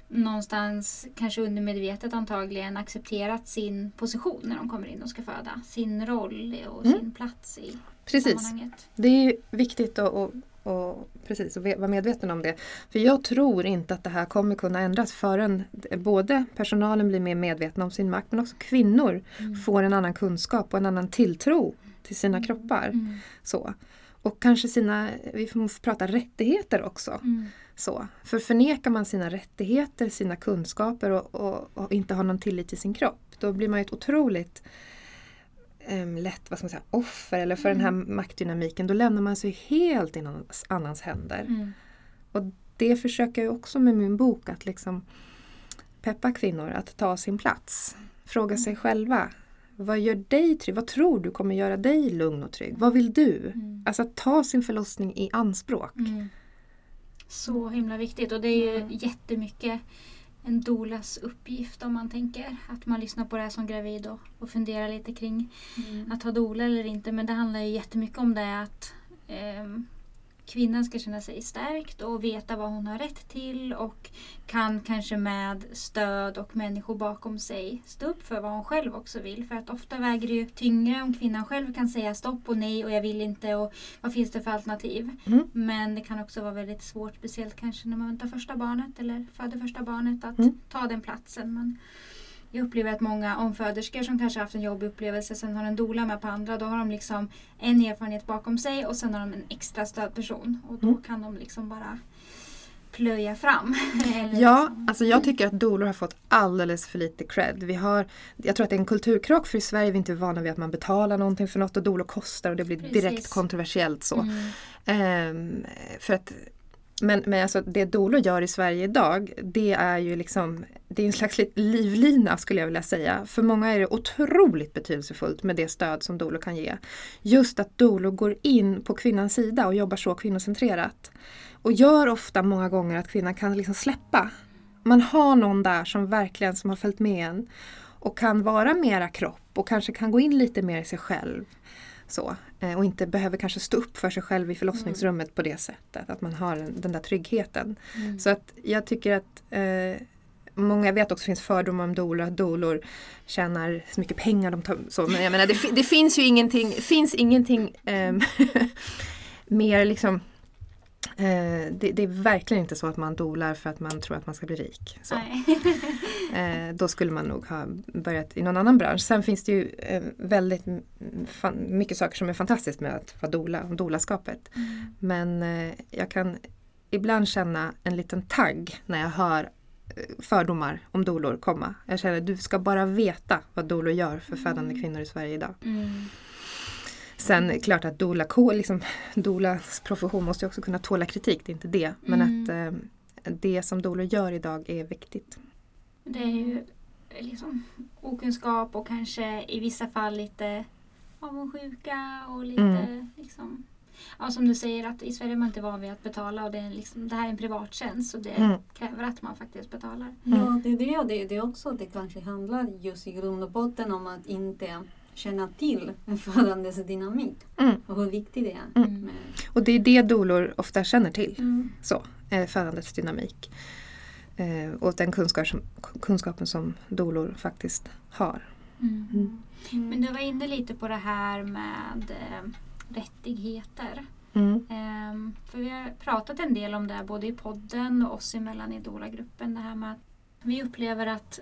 någonstans, kanske undermedvetet antagligen, accepterat sin position när de kommer in och ska föda. Sin roll och Mm. sin plats i Precis, det är viktigt att, att, att, precis, att vara medveten om det. För jag tror inte att det här kommer kunna ändras förrän både personalen blir mer medvetna om sin makt men också kvinnor Mm. får en annan kunskap och en annan tilltro till sina kroppar. Mm. Så. Och kanske sina, vi får prata rättigheter också. Mm. Så. För förnekar man sina rättigheter, sina kunskaper och, och, och inte har någon tillit till sin kropp då blir man ett otroligt em, lätt vad ska man säga, offer eller för den här maktdynamiken. Då lämnar man sig helt i någon annans händer. Mm. Det försöker jag också med min bok att liksom peppa kvinnor att ta sin plats. Fråga sig själva. Vad gör dig trygg? Vad tror du kommer göra dig lugn och trygg? Vad vill du? Mm. Alltså att ta sin förlossning i anspråk. Mm. Så himla viktigt och det är ju Mm. jättemycket en dolas uppgift om man tänker att man lyssnar på det här som gravid och, och funderar lite kring Mm. att ha doula eller inte. Men det handlar ju jättemycket om det att ehm, kvinnan ska känna sig stärkt och veta vad hon har rätt till och kan kanske med stöd och människor bakom sig stå upp för vad hon själv också vill. För att ofta väger det ju tyngre om kvinnan själv kan säga stopp och nej och jag vill inte och vad finns det för alternativ. Mm. Men det kan också vara väldigt svårt, speciellt kanske när man väntar första barnet eller föder första barnet, att Mm. ta den platsen. Men jag upplever att många omföderskor som kanske haft en jobbig upplevelse, sen har en doula med på andra, då har de liksom en erfarenhet bakom sig och sen har de en extra stödperson. Och då Mm. kan de liksom bara plöja fram. <laughs> Ja, liksom- alltså jag tycker att doulor har fått alldeles för lite cred. Vi har, jag tror att det är en kulturkrock för i Sverige är vi inte vana vid att man betalar någonting för något och doulor kostar och det blir Precis. direkt kontroversiellt så. Mm. Ehm, för att, men men alltså det Dolo gör i Sverige idag det är ju liksom det är en slags livlina skulle jag vilja säga. För många är det otroligt betydelsefullt med det stöd som Dolo kan ge. Just att Dolo går in på kvinnans sida och jobbar så kvinnocentrerat. Och gör ofta många gånger att kvinnan kan liksom släppa. Man har någon där som verkligen som har följt med en och kan vara mera kropp och kanske kan gå in lite mer i sig själv. Så, eh, och inte behöver kanske stå upp för sig själv i förlossningsrummet på det sättet. Att man har en- den där tryggheten. Mm. Så att jag tycker att eh, Många jag vet också finns fördomar om doulor, att doulor tjänar så mycket pengar. De tar, så, men jag menar, det, det finns ju ingenting, finns ingenting ehm, <laughs> mer liksom eh, det, det är verkligen inte så att man dolar för att man tror att man ska bli rik. <laughs> Eh, då skulle man nog ha börjat i någon annan bransch. Sen finns det ju eh, väldigt fan, mycket saker som är fantastiskt med att vara dola och dolaskapet. Mm. Men eh, jag kan ibland känna en liten tagg när jag hör eh, fördomar om dolor komma. Jag känner att du ska bara veta vad dolor gör för födande kvinnor i Sverige idag. Mm. Sen klart att dola, liksom, <laughs> dolas profession måste också kunna tåla kritik, det är inte det. Men Mm. att eh, det som dolor gör idag är viktigt. Det är ju liksom okunskap och kanske i vissa fall lite avundsjuka och lite Mm. liksom Ja, som du säger att i Sverige är man inte van vid att betala och det, är liksom, det här är en privat tjänst så det Mm. kräver att man faktiskt betalar. Ja, det är det det, det är också det kanske handlar just i grund och botten om att inte känna till en födandes dynamik Mm. och hur viktigt det är. Mm. Och det är det dolor ofta känner till. mm. Så, eh, födandets dynamik. Eh, och den kunskap som, kunskapen som dolor faktiskt har. Mm. Men du var inne lite på det här med eh, rättigheter. Mm. Ehm, för vi har pratat en del om det både i podden och oss emellan i Dola-gruppen. Det här med att vi upplever att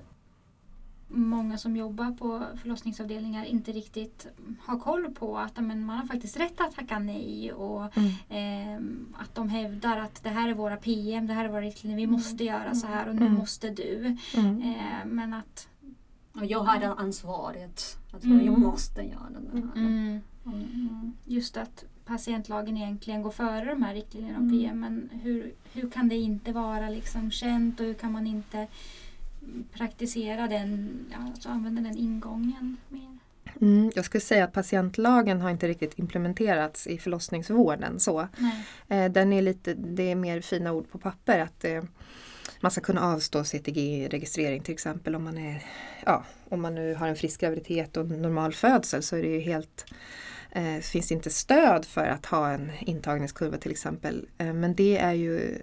många som jobbar på förlossningsavdelningar inte riktigt har koll på att men man har faktiskt rätt att tacka nej och Mm. ehm, att de hävdar att det här är våra PM, det här är våra riktlinjer, vi måste göra så här och nu Mm. måste du. Mm. Ehm, men att Och jag har ansvaret. Att Mm. jag måste göra det här. mm, Mm. just att patientlagen egentligen går före de här riktlinjerna Mm. PM. Men hur, hur kan det inte vara liksom känt och hur kan man inte praktisera den, alltså använda den ingången mer? Mm. Jag skulle säga att patientlagen har inte riktigt implementerats i förlossningsvården. Så. Eh, den är lite, det är mer fina ord på papper. att eh, Man ska kunna avstå CTG-registrering till exempel om man, är, ja, om man nu har en frisk graviditet och normal födsel så är det ju helt eh, finns det inte stöd för att ha en intagningskurva till exempel. Eh, men det är ju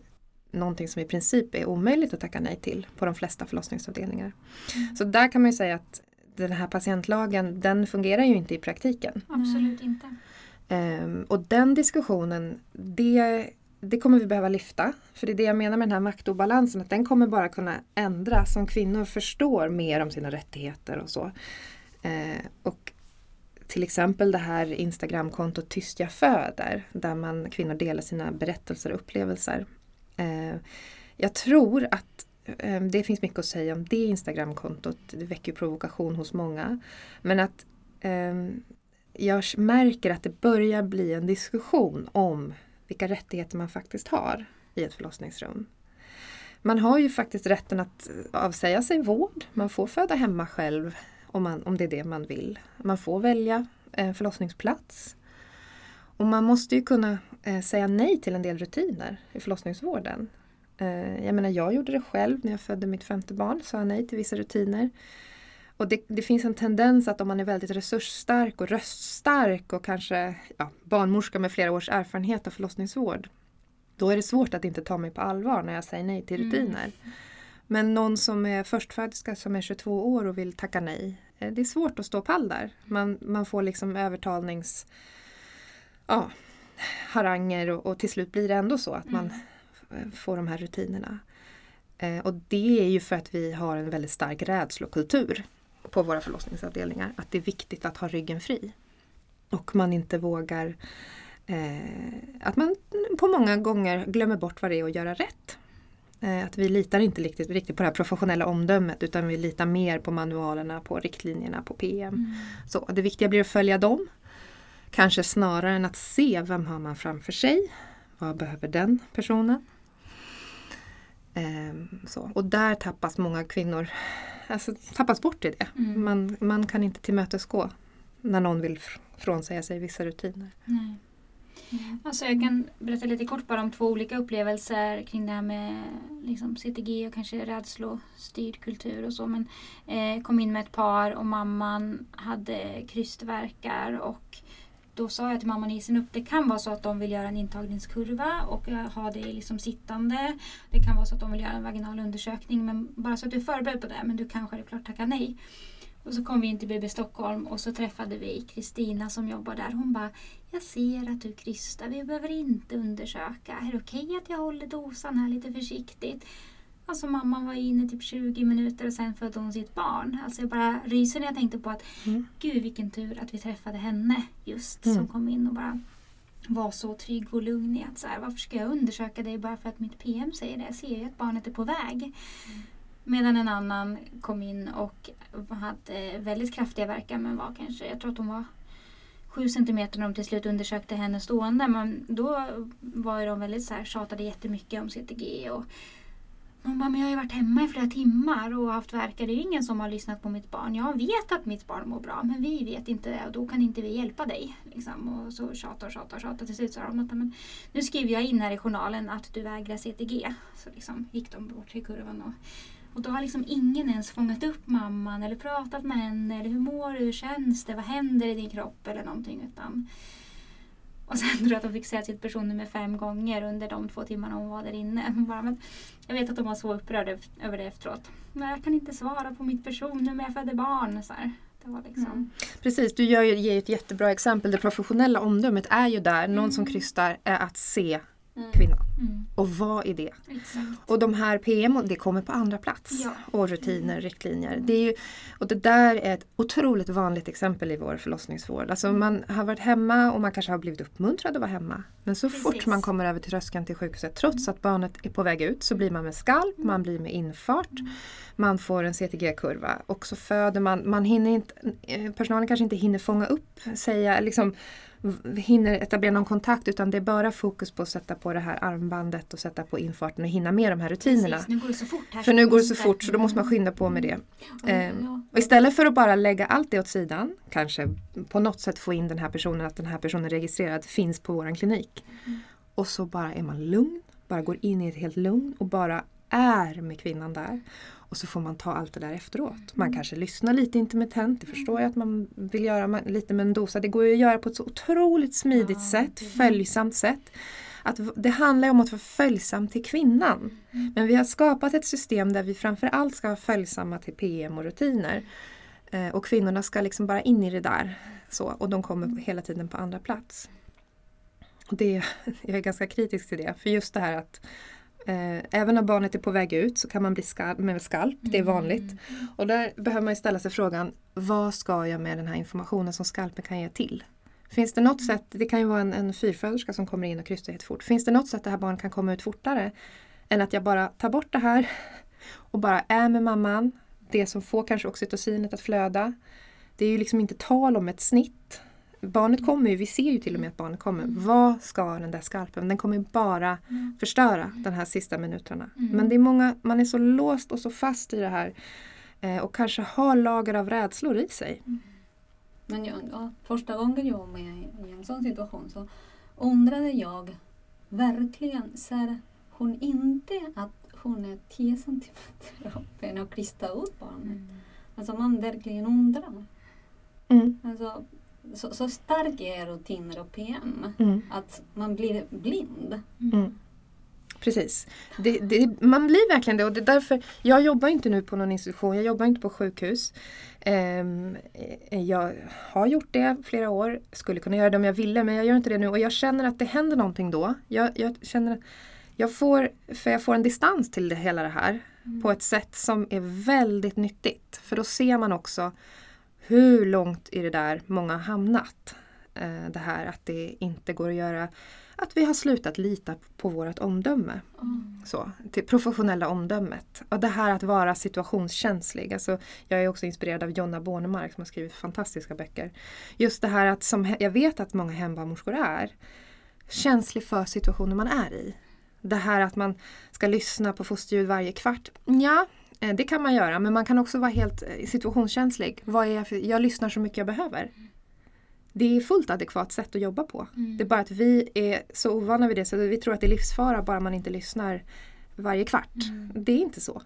någonting som i princip är omöjligt att tacka nej till på de flesta förlossningsavdelningar. Mm. Så där kan man ju säga att den här patientlagen den fungerar ju inte i praktiken. Absolut inte. Ehm, och den diskussionen, det, det kommer vi behöva lyfta. För det är det jag menar med den här maktobalansen, att den kommer bara kunna ändras om kvinnor förstår mer om sina rättigheter och så. Eh, och till exempel det här Instagramkontot Tyst jag föder, där man, kvinnor delar sina berättelser och upplevelser. Eh, jag tror att eh, det finns mycket att säga om det Instagramkontot. Det väcker provokation hos många. Men att ehm, jag märker att det börjar bli en diskussion om vilka rättigheter man faktiskt har i ett förlossningsrum. Man har ju faktiskt rätten att eh, avsäga sig vård. Man får föda hemma själv om, man, om det är det man vill. Man får välja förlossningsplats. Och man måste ju kunna säga nej till en del rutiner i förlossningsvården. Eh, jag menar, jag gjorde det själv när jag födde mitt femte barn, sa nej till vissa rutiner. Och det, det finns en tendens att om man är väldigt resursstark och röststark och kanske ja, barnmorska med flera års erfarenhet av förlossningsvård. Då är det svårt att inte ta mig på allvar när jag säger nej till Mm. rutiner. Men någon som är förstföderska som är 22 år och vill tacka nej. eh, Det är svårt att stå pall där. Man, man får liksom övertalnings ja, haranger och, och till slut blir det ändå så att man eh, får de här rutinerna. Eh, och det är ju för att vi har en väldigt stark rädslokultur på våra förlossningsavdelningar. Att det är viktigt att ha ryggen fri. Och man inte vågar eh, att man på många gånger glömmer bort vad det är att göra rätt. Eh, att vi litar inte riktigt, riktigt på det här professionella omdömet utan vi litar mer på manualerna, på riktlinjerna, på PM. Mm. Så det viktiga blir att följa dem. Kanske snarare än att se vem har man framför sig. Vad behöver den personen? Ehm, så. Och där tappas många kvinnor alltså, tappas bort i det. Mm. Man, man kan inte tillmötesgå när någon vill fr- frånsäga sig vissa rutiner. Nej. Alltså jag kan berätta lite kort bara om två olika upplevelser kring det här med liksom CTG och kanske rädslostyrd kultur och så. Men eh, kom in med ett par och mamman hade krystvärkar och då sa jag till mamman i sin upp, det kan vara så att de vill göra en intagningskurva och eh, ha det liksom sittande. Det kan vara så att de vill göra en vaginal undersökning men bara så att du är förberedd på det. Men du kan självklart tacka nej. Och så kom vi in till BB Stockholm och så träffade vi Kristina som jobbar där. Hon bara, jag ser att du krystar, vi behöver inte undersöka. Är det okej att jag håller dosan här lite försiktigt? Alltså mamman var inne typ 20 minuter och sen födde hon sitt barn. Alltså jag bara ryser när jag tänkte på att Mm. gud vilken tur att vi träffade henne just Mm. som kom in och bara var så trygg och lugn i att så här, varför ska jag undersöka dig bara för att mitt PM säger det? Jag ser ju att barnet är på väg. Medan en annan kom in och hade väldigt kraftiga verkar men var kanske, jag tror att hon var sju centimeter när de till slut undersökte henne stående. Men då var de väldigt så här, tjatade jättemycket om CTG. Och hon bara, men jag har ju varit hemma i flera timmar och haft verkar. Det är ju ingen som har lyssnat på mitt barn. Jag vet att mitt barn mår bra men vi vet inte det och då kan inte vi hjälpa dig. Liksom. Och så tjatar och tjatar och tjatar. Till slut sa de att men, nu skriver jag in här i journalen att du vägrar CTG. Så liksom gick de bort till kurvan och och då har liksom ingen ens fångat upp mamman eller pratat med henne eller hur mår du, hur känns det, vad händer i din kropp eller någonting. Utan... Och sen tror jag att de fick säga sitt personnummer fem gånger under de två timmarna hon var där inne. Hon <laughs> Bara, men jag vet att de var så upprörda över det efteråt. Men jag kan inte svara på mitt personnummer, jag födde barn. Så här. Liksom... Mm. Precis, du gör ger ju ett jättebra exempel. Det professionella omdömet är ju där. Någon som Mm. krystar är att se Mm. kvinnan. Mm, Och vad är det? exakt. Och de här PM, det kommer på andra plats. Ja. Och rutiner, riktlinjer. Det, är ju, och det där är ett otroligt vanligt exempel i vår förlossningsvård. Alltså man har varit hemma och man kanske har blivit uppmuntrad att vara hemma. Men så Precis. fort man kommer över till tröskeln till sjukhuset, trots att barnet är på väg ut, så blir man med skalp, man blir med infart. Man får en CTG-kurva och så föder man. man hinner inte, eh, personalen kanske inte hinner fånga upp, säga, liksom, hinner etablera någon kontakt utan det är bara fokus på att sätta på det här armbandet och sätta på infarten och hinna med de här rutinerna. Precis, nu går det så fort här. För nu går det så fort så då måste man skynda på med det. Och- Eh, ja. Och istället för att bara lägga allt det åt sidan, kanske på något sätt få in den här personen, att den här personen registrerad finns på våran klinik. Mm. Och så bara är man lugn, bara går in i ett helt lugn och bara är med kvinnan där. Och så får man ta allt det där efteråt. Man kanske lyssnar lite intermittent, det förstår jag att man vill göra lite med en dosa. Det går ju att göra på ett så otroligt smidigt sätt, följsamt sätt. Att det handlar om att vara följsam till kvinnan. Mm. Men vi har skapat ett system där vi framförallt ska vara följsamma till PM och rutiner. Eh, och kvinnorna ska liksom bara in i det där. Så, och de kommer hela tiden på andra plats. Och det, <laughs> jag är ganska kritisk till det. För just det här att även när barnet är på väg ut så kan man bli skalp, med skalp. Det är vanligt. Och där behöver man ställa sig frågan vad ska jag med den här informationen som skalpen kan ge till? Finns det något sätt, det kan ju vara en, en fyrföderska som kommer in och krystar jättefort. Finns det något sätt det här barnet kan komma ut fortare än att jag bara tar bort det här <laughs> och bara är med mamman. Det som får kanske oxytocinet att flöda. Det är ju liksom inte tal om ett snitt. Barnet kommer ju, vi ser ju till och med att barnet kommer. Vad ska den där skalpen? Den kommer bara Mm. förstöra de här sista minuterna. Mm. Men det är många, man är så låst och så fast i det här eh, och kanske har lager av rädslor i sig. Men jag, ja, första gången jag var med i en sån situation så undrade jag verkligen, ser hon inte att hon är 10 centimeter upp än och klistrar ut barnet? Alltså man verkligen undrar. Mm. Alltså, så, så stark är rutiner och PM Mm. att man blir blind. Mm. Precis. Det, det, man blir verkligen det och det är därför jag jobbar inte nu på någon institution, jag jobbar inte på sjukhus. Ehm, eh, jag har gjort det flera år, skulle kunna göra det om jag ville men jag gör inte det nu och jag känner att det händer någonting då. Jag, jag känner att jag får, för jag får en distans till det, hela det här på ett sätt som är väldigt nyttigt. För då ser man också hur långt i det där många har hamnat. Eh, det här att det inte går att göra att vi har slutat lita på vårt omdöme. Mm. Så, till professionella omdömet. Och det här att vara situationskänslig. Alltså, jag är också inspirerad av Jonna Bornemark som har skrivit fantastiska böcker. Just det här att, som jag vet att många hembarnmorskor är, känslig för situationen man är i. Det här att man ska lyssna på fosterljud varje kvart. Ja, det kan man göra men man kan också vara helt eh, situationskänslig. Vad är jag, för, jag lyssnar så mycket jag behöver. Det är fullt adekvat sätt att jobba på. Mm. Det är bara att vi är så ovana vid det så vi tror att det är livsfara bara man inte lyssnar varje kvart. Mm. Det är inte så.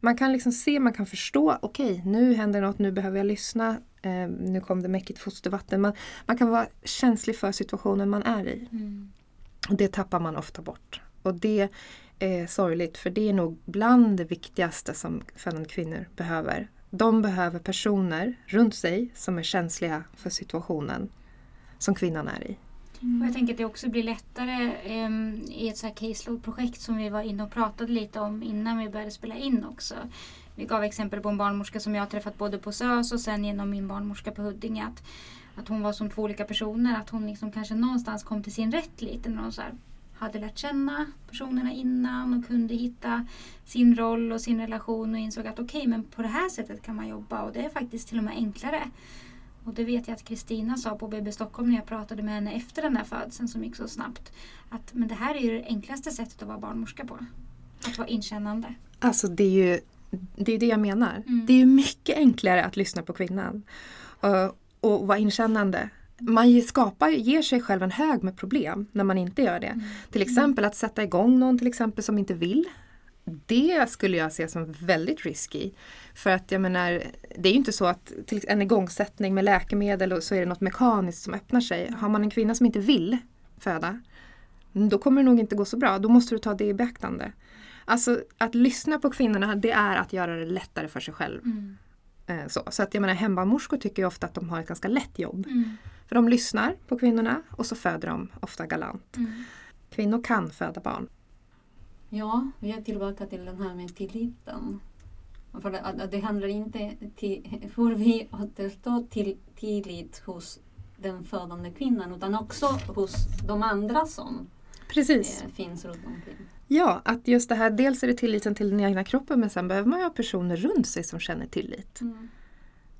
Man kan liksom se, man kan förstå, okej nu händer något, nu behöver jag lyssna. Eh, nu kom det mäckigt fostervatten. Man, man kan vara känslig för situationen man är i. Mm. Och det tappar man ofta bort. Och det är sorgligt för det är nog bland det viktigaste som födande kvinnor behöver. De behöver personer runt sig som är känsliga för situationen som kvinnan är i. Och jag tänker att det också blir lättare em, i ett så här caseload-projekt som vi var inne och pratade lite om innan vi började spela in också. Vi gav exempel på en barnmorska som jag har träffat både på SÖS och sen genom min barnmorska på Huddinge. Att, att hon var som två olika personer. Att hon liksom kanske någonstans kom till sin rätt lite när hon så här hade lärt känna personerna innan och kunde hitta sin roll och sin relation och insåg att okej, men på det här sättet kan man jobba och det är faktiskt till och med enklare. Och det vet jag att Kristina sa på BB Stockholm när jag pratade med henne efter den där födseln som gick så snabbt. Att men det här är ju det enklaste sättet att vara barnmorska på. Att vara inkännande. Alltså det är ju det, är det jag menar. Mm. Det är ju mycket enklare att lyssna på kvinnan. Och, och vara inkännande. Man skapar, ger sig själv en hög med problem när man inte gör det. Till exempel att sätta igång någon till exempel som inte vill. Det skulle jag se som väldigt risky. För att jag menar, det är ju inte så att till en igångsättning med läkemedel och så är det något mekaniskt som öppnar sig. Har man en kvinna som inte vill föda, då kommer det nog inte gå så bra. Då måste du ta det i beaktande. Alltså att lyssna på kvinnorna det är att göra det lättare för sig själv. Mm. Eh, Så, så att jag menar hembarnmorskor tycker ju ofta att de har ett ganska lätt jobb. Mm. För de lyssnar på kvinnorna och så föder de ofta galant. Mm. Kvinnor kan föda barn. Ja, vi är tillbaka till den här med tilliten. För det, det handlar inte till hur vi återstår till tillit hos den födande kvinnan utan också hos de andra som Precis. eh, finns runt omkring. Ja, att just det här, dels är det tilliten till den egna kroppen men sen behöver man ju ha personer runt sig som känner tillit. Mm.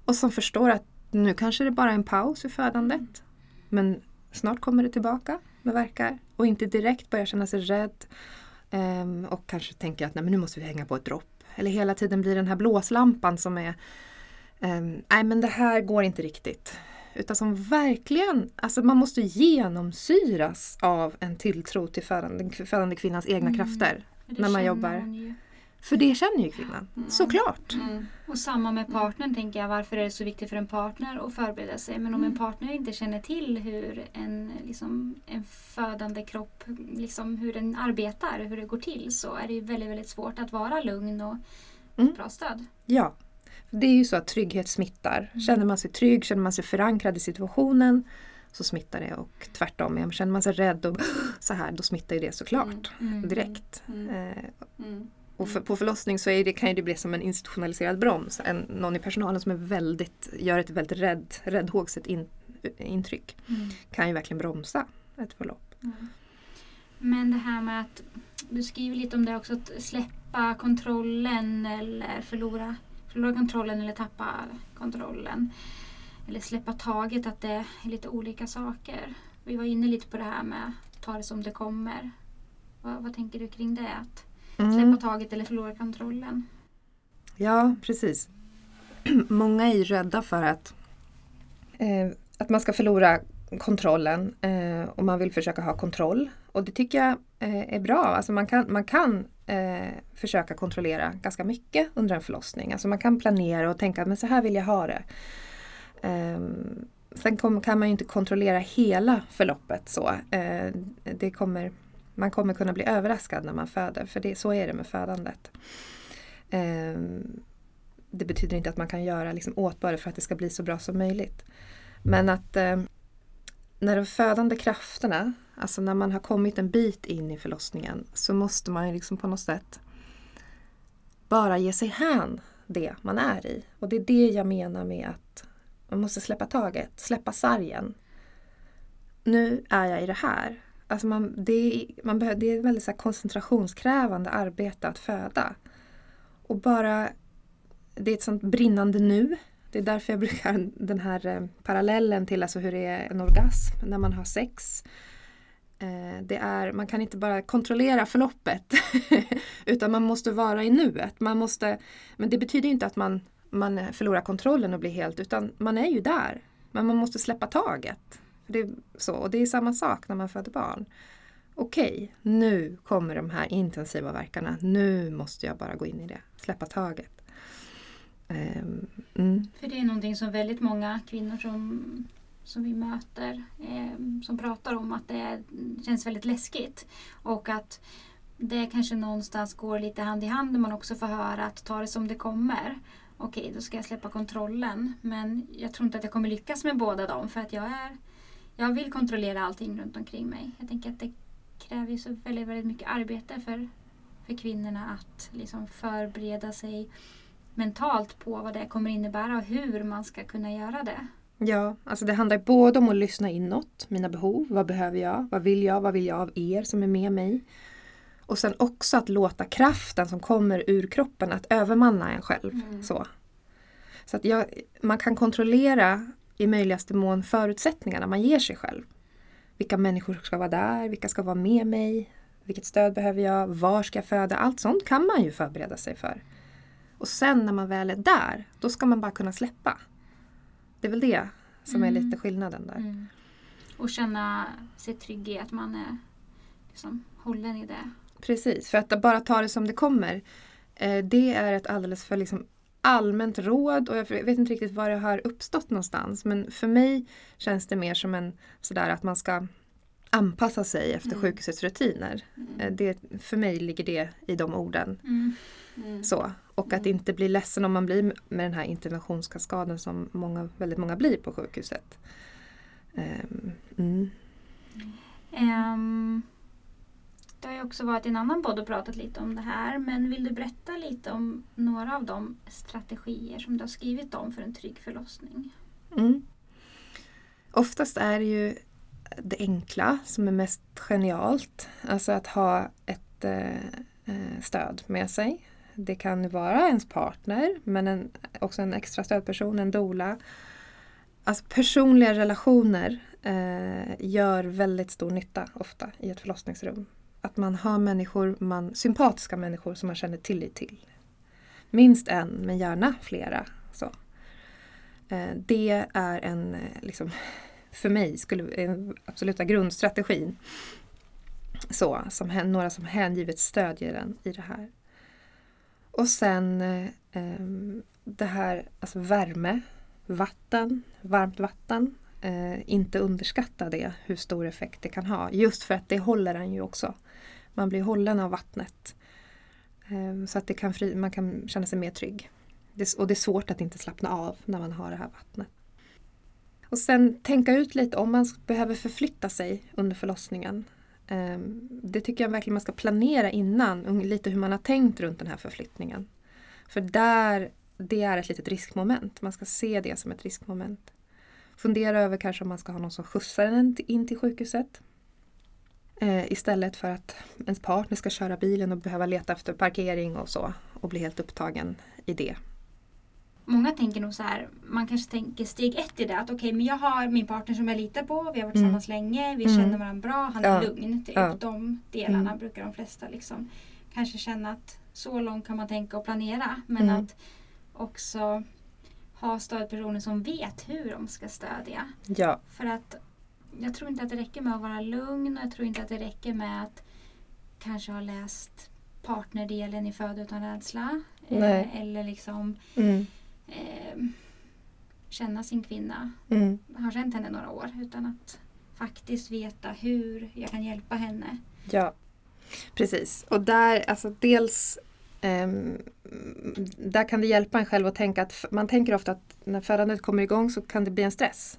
Och som förstår att nu kanske det bara är en paus i födandet. Men snart kommer det tillbaka med verkar. Och inte direkt börja känna sig rädd. Ehm, och kanske tänka att nej, men nu måste vi hänga på ett dropp. Eller hela tiden blir den här blåslampan som är ehm, nej men det här går inte riktigt. Utan som verkligen, alltså man måste genomsyras av en tilltro till födande, födande kvinnans egna Mm. krafter. När man jobbar. ju. För det känner ju kvinnan, Mm. såklart. Mm. Och samma med partnern tänker jag. Varför är det så viktigt för en partner att förbereda sig? Men om en partner inte känner till hur en, liksom, en födande kropp, liksom, hur den arbetar, hur det går till så är det ju väldigt, väldigt svårt att vara lugn och Mm. bra stöd. Ja, det är ju så att trygghet smittar. Känner man sig trygg, känner man sig förankrad i situationen så smittar det och tvärtom. Känner man sig rädd och <gasps> så här, då smittar ju det såklart Mm. direkt. Mm. Eh, Mm. och för, på förlossning så är det, kan ju det bli som en institutionaliserad broms. En, någon i personalen som är väldigt, gör ett väldigt rädd, räddhågset in, intryck Mm. kan ju verkligen bromsa ett förlopp. Men det här med att du skriver lite om det också, att släppa kontrollen eller förlora, förlora kontrollen eller tappa kontrollen. Eller släppa taget, att det är lite olika saker. Vi var inne lite på det här med att ta det som det kommer. Vad, vad tänker du kring det? Att Mm. släppa taget eller förlora kontrollen? Ja, precis. <clears throat> Många är rädda för att, eh, att man ska förlora kontrollen eh, och man vill försöka ha kontroll. Och det tycker jag eh, är bra. Alltså man kan, man kan eh, försöka kontrollera ganska mycket under en förlossning. Alltså man kan planera och tänka men så här vill jag ha det. Eh, sen kom, kan man ju inte kontrollera hela förloppet så. Eh, det kommer, man kommer kunna bli överraskad när man föder för det, så är det med födandet. Ehm, det betyder inte att man kan göra liksom åtbörder för att det ska bli så bra som möjligt. Men att eh, när de födande krafterna, alltså när man har kommit en bit in i förlossningen så måste man ju liksom på något sätt bara ge sig hän det man är i. Och det är det jag menar med att man måste släppa taget, släppa sargen. Nu är jag i det här Alltså man, det, är, man behöver, det är ett väldigt så här koncentrationskrävande arbete att föda. Och bara, det är ett sånt brinnande nu. Det är därför jag brukar <laughs> den här eh, parallellen till alltså hur det är en orgasm när man har sex. Eh, det är, man kan inte bara kontrollera förloppet <laughs> utan man måste vara i nuet. Man måste, men det betyder inte att man, man förlorar kontrollen och blir helt utan man är ju där. Men man måste släppa taget. Det är så, och det är samma sak när man föder barn. Okej, nu kommer de här intensiva verkarna. Nu måste jag bara gå in i det. Släppa taget. Ehm, mm. För det är någonting som väldigt många kvinnor som, som vi möter eh, som pratar om att det känns väldigt läskigt. Och att det kanske någonstans går lite hand i hand när man också får höra att ta det som det kommer. Okej, då ska jag släppa kontrollen. Men jag tror inte att jag kommer lyckas med båda dem för att jag är jag vill kontrollera allting runt omkring mig. Jag tänker att det kräver så väldigt, väldigt mycket arbete för, för kvinnorna att liksom förbereda sig mentalt på vad det kommer innebära och hur man ska kunna göra det. Ja, alltså det handlar både om att lyssna inåt, mina behov, vad behöver jag, vad vill jag, vad vill jag av er som är med mig. Och sen också att låta kraften som kommer ur kroppen att övermanna en själv. Mm. Så, så att jag, man kan kontrollera i möjligaste mån förutsättningarna man ger sig själv. Vilka människor ska vara där, vilka ska vara med mig, vilket stöd behöver jag, var ska jag föda? Allt sånt kan man ju förbereda sig för. Och sen när man väl är där, då ska man bara kunna släppa. Det är väl det som mm. är lite skillnaden där. Mm. Och känna sig trygg i att man är liksom hållen i det. Precis, för att bara ta det som det kommer. Eh, det är ett alldeles för liksom allmänt råd och jag vet inte riktigt var det har uppstått någonstans. Men för mig känns det mer som en sådär att man ska anpassa sig efter mm. sjukhusets rutiner. Mm. Eh, det, för mig ligger det i de orden. Mm. Mm. Så. Och att mm. inte bli ledsen om man blir med den här interventionskaskaden som många, väldigt många blir på sjukhuset. Um, um, det har ju också varit i en annan podd och pratat lite om det här. Men vill du berätta lite om några av de strategier som du har skrivit om för en trygg förlossning? Mm. Oftast är det ju det enkla som är mest genialt. Alltså att ha ett eh, eh stöd med sig. Det kan vara ens partner men en, också en extra stödperson, en dola. Alltså personliga relationer eh, gör väldigt stor nytta ofta i ett förlossningsrum. Att man har människor, man, sympatiska människor som man känner tillit till. Minst en, men gärna flera. Så. Eh, det är en, eh, liksom, för mig, skulle, en absoluta grundstrategin. Så, som, några som hängivet stödjer en i det här. Och sen eh, ehm, det här, alltså värme, vatten, varmt vatten. Eh, inte underskatta det, hur stor effekt det kan ha. Just för att det håller en ju också. Man blir hållen av vattnet. Eh, så att det kan fri, man kan känna sig mer trygg. Det, och det är svårt att inte slappna av när man har det här vattnet. Och sen tänka ut lite om man behöver förflytta sig under förlossningen. Ehm, det tycker jag verkligen man ska planera innan, lite hur man har tänkt runt den här förflyttningen. För där, det är ett litet riskmoment. Man ska se det som ett riskmoment. Fundera över kanske om man ska ha någon som skjutsar en in till sjukhuset. Eh, istället för att ens partner ska köra bilen och behöva leta efter parkering och så och bli helt upptagen i det. Många tänker nog så här, man kanske tänker steg ett i det att okej okay, men jag har min partner som jag litar på, vi har varit mm. tillsammans mm. länge, vi mm. känner varandra bra, han är ja. lugn. Typ. Ja. De delarna mm. brukar de flesta liksom kanske känna att så långt kan man tänka och planera men mm. att också ha stödpersoner som vet hur de ska stödja. Ja. För att jag tror inte att det räcker med att vara lugn och jag tror inte att det räcker med att kanske ha läst partnerdelen i Föda utan rädsla. Eh, eller liksom mm. Eh, känna sin kvinna. Mm. Har känt henne några år. Utan att faktiskt veta hur jag kan hjälpa henne. Ja, precis. Och där, alltså dels Um, där kan det hjälpa en själv att tänka att man tänker ofta att när födandet kommer igång så kan det bli en stress.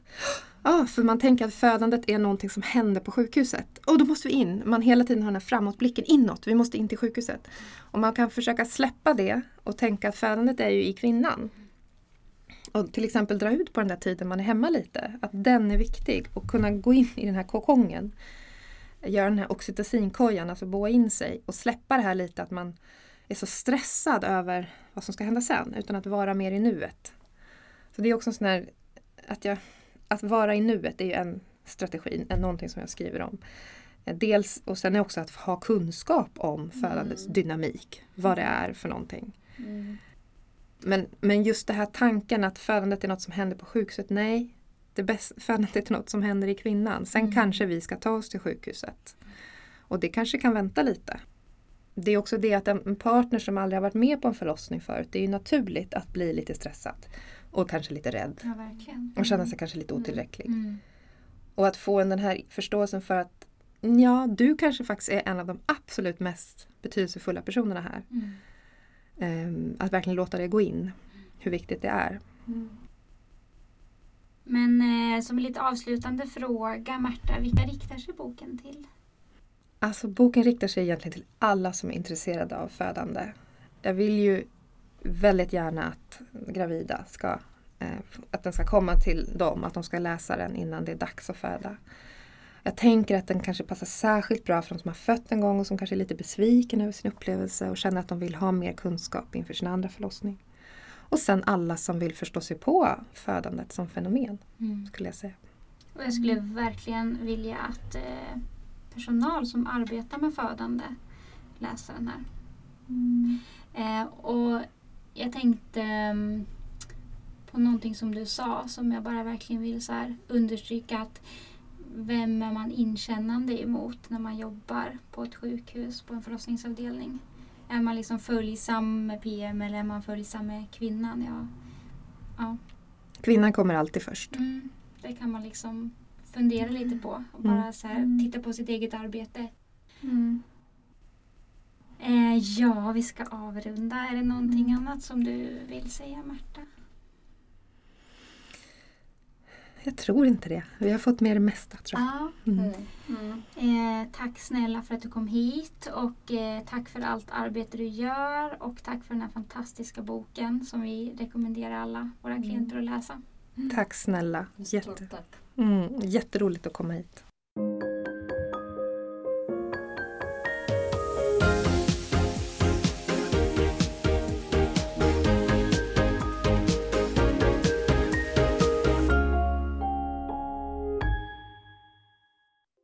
Ja, ah, för man tänker att födandet är någonting som händer på sjukhuset. Och då måste vi in. Man hela tiden har den här framåtblicken inåt. Vi måste in till sjukhuset. Och man kan försöka släppa det och tänka att födandet är ju i kvinnan. Och till exempel dra ut på den där tiden man är hemma lite. Att den är viktig och kunna gå in i den här kokongen. göra den här oxytocinkojan, alltså boa in sig och släppa det här lite att man är så stressad över vad som ska hända sen utan att vara mer i nuet. Så det är också en sån här, att, jag, att vara i nuet är ju en strategi, en, någonting som jag skriver om. Eh, Dels, och sen är också att ha kunskap om födandets Mm. dynamik, vad det är för någonting. Mm. Men, men just det här tanken att födandet är något som händer på sjukhuset, nej. Det bäst, födandet är något som händer i kvinnan. Sen Mm. kanske vi ska ta oss till sjukhuset. Och det kanske kan vänta lite. Det är också det att en partner som aldrig har varit med på en förlossning förut, det är naturligt att bli lite stressad. Och kanske lite rädd. Ja, verkligen. Och känna sig kanske lite Mm. otillräcklig. Mm. Och att få en den här förståelsen för att ja, du kanske faktiskt är en av de absolut mest betydelsefulla personerna här. Mm. Ehm, att verkligen låta det gå in. Hur viktigt det är. Mm. Men eh, som en lite avslutande fråga, Märta, vilka riktar sig boken till? Alltså boken riktar sig egentligen till alla som är intresserade av födande. Jag vill ju väldigt gärna att gravida ska eh, att den ska komma till dem, att de ska läsa den innan det är dags att föda. Jag tänker att den kanske passar särskilt bra för de som har fött en gång och som kanske är lite besviken över sin upplevelse och känner att de vill ha mer kunskap inför sin andra förlossning. Och sen alla som vill förstå sig på födandet som fenomen, skulle jag säga. Och jag skulle verkligen vilja att eh, personal som arbetar med födande läser den här. Eh, och jag tänkte mm, på någonting som du sa som jag bara verkligen vill så här understryka att vem är man inkännande emot när man jobbar på ett sjukhus, på en förlossningsavdelning? Är man liksom följsam med PM eller är man följsam med kvinnan? Ja, ja. Kvinnan kommer alltid först. Mm, det kan man liksom fundera lite på och Mm. bara så här, Mm. titta på sitt eget arbete. Mm. Eh, ja, vi ska avrunda. Är det någonting Mm. annat som du vill säga, Märta? Jag tror inte det. Vi har fått med det mesta tror jag. Ja. Mm. Mm. Eh, tack snälla för att du kom hit och eh, tack för allt arbete du gör och tack för den här fantastiska boken som vi rekommenderar alla våra Mm. klienter att läsa. Tack snälla. Stort Jätte, tack. mm, jätteroligt att komma hit.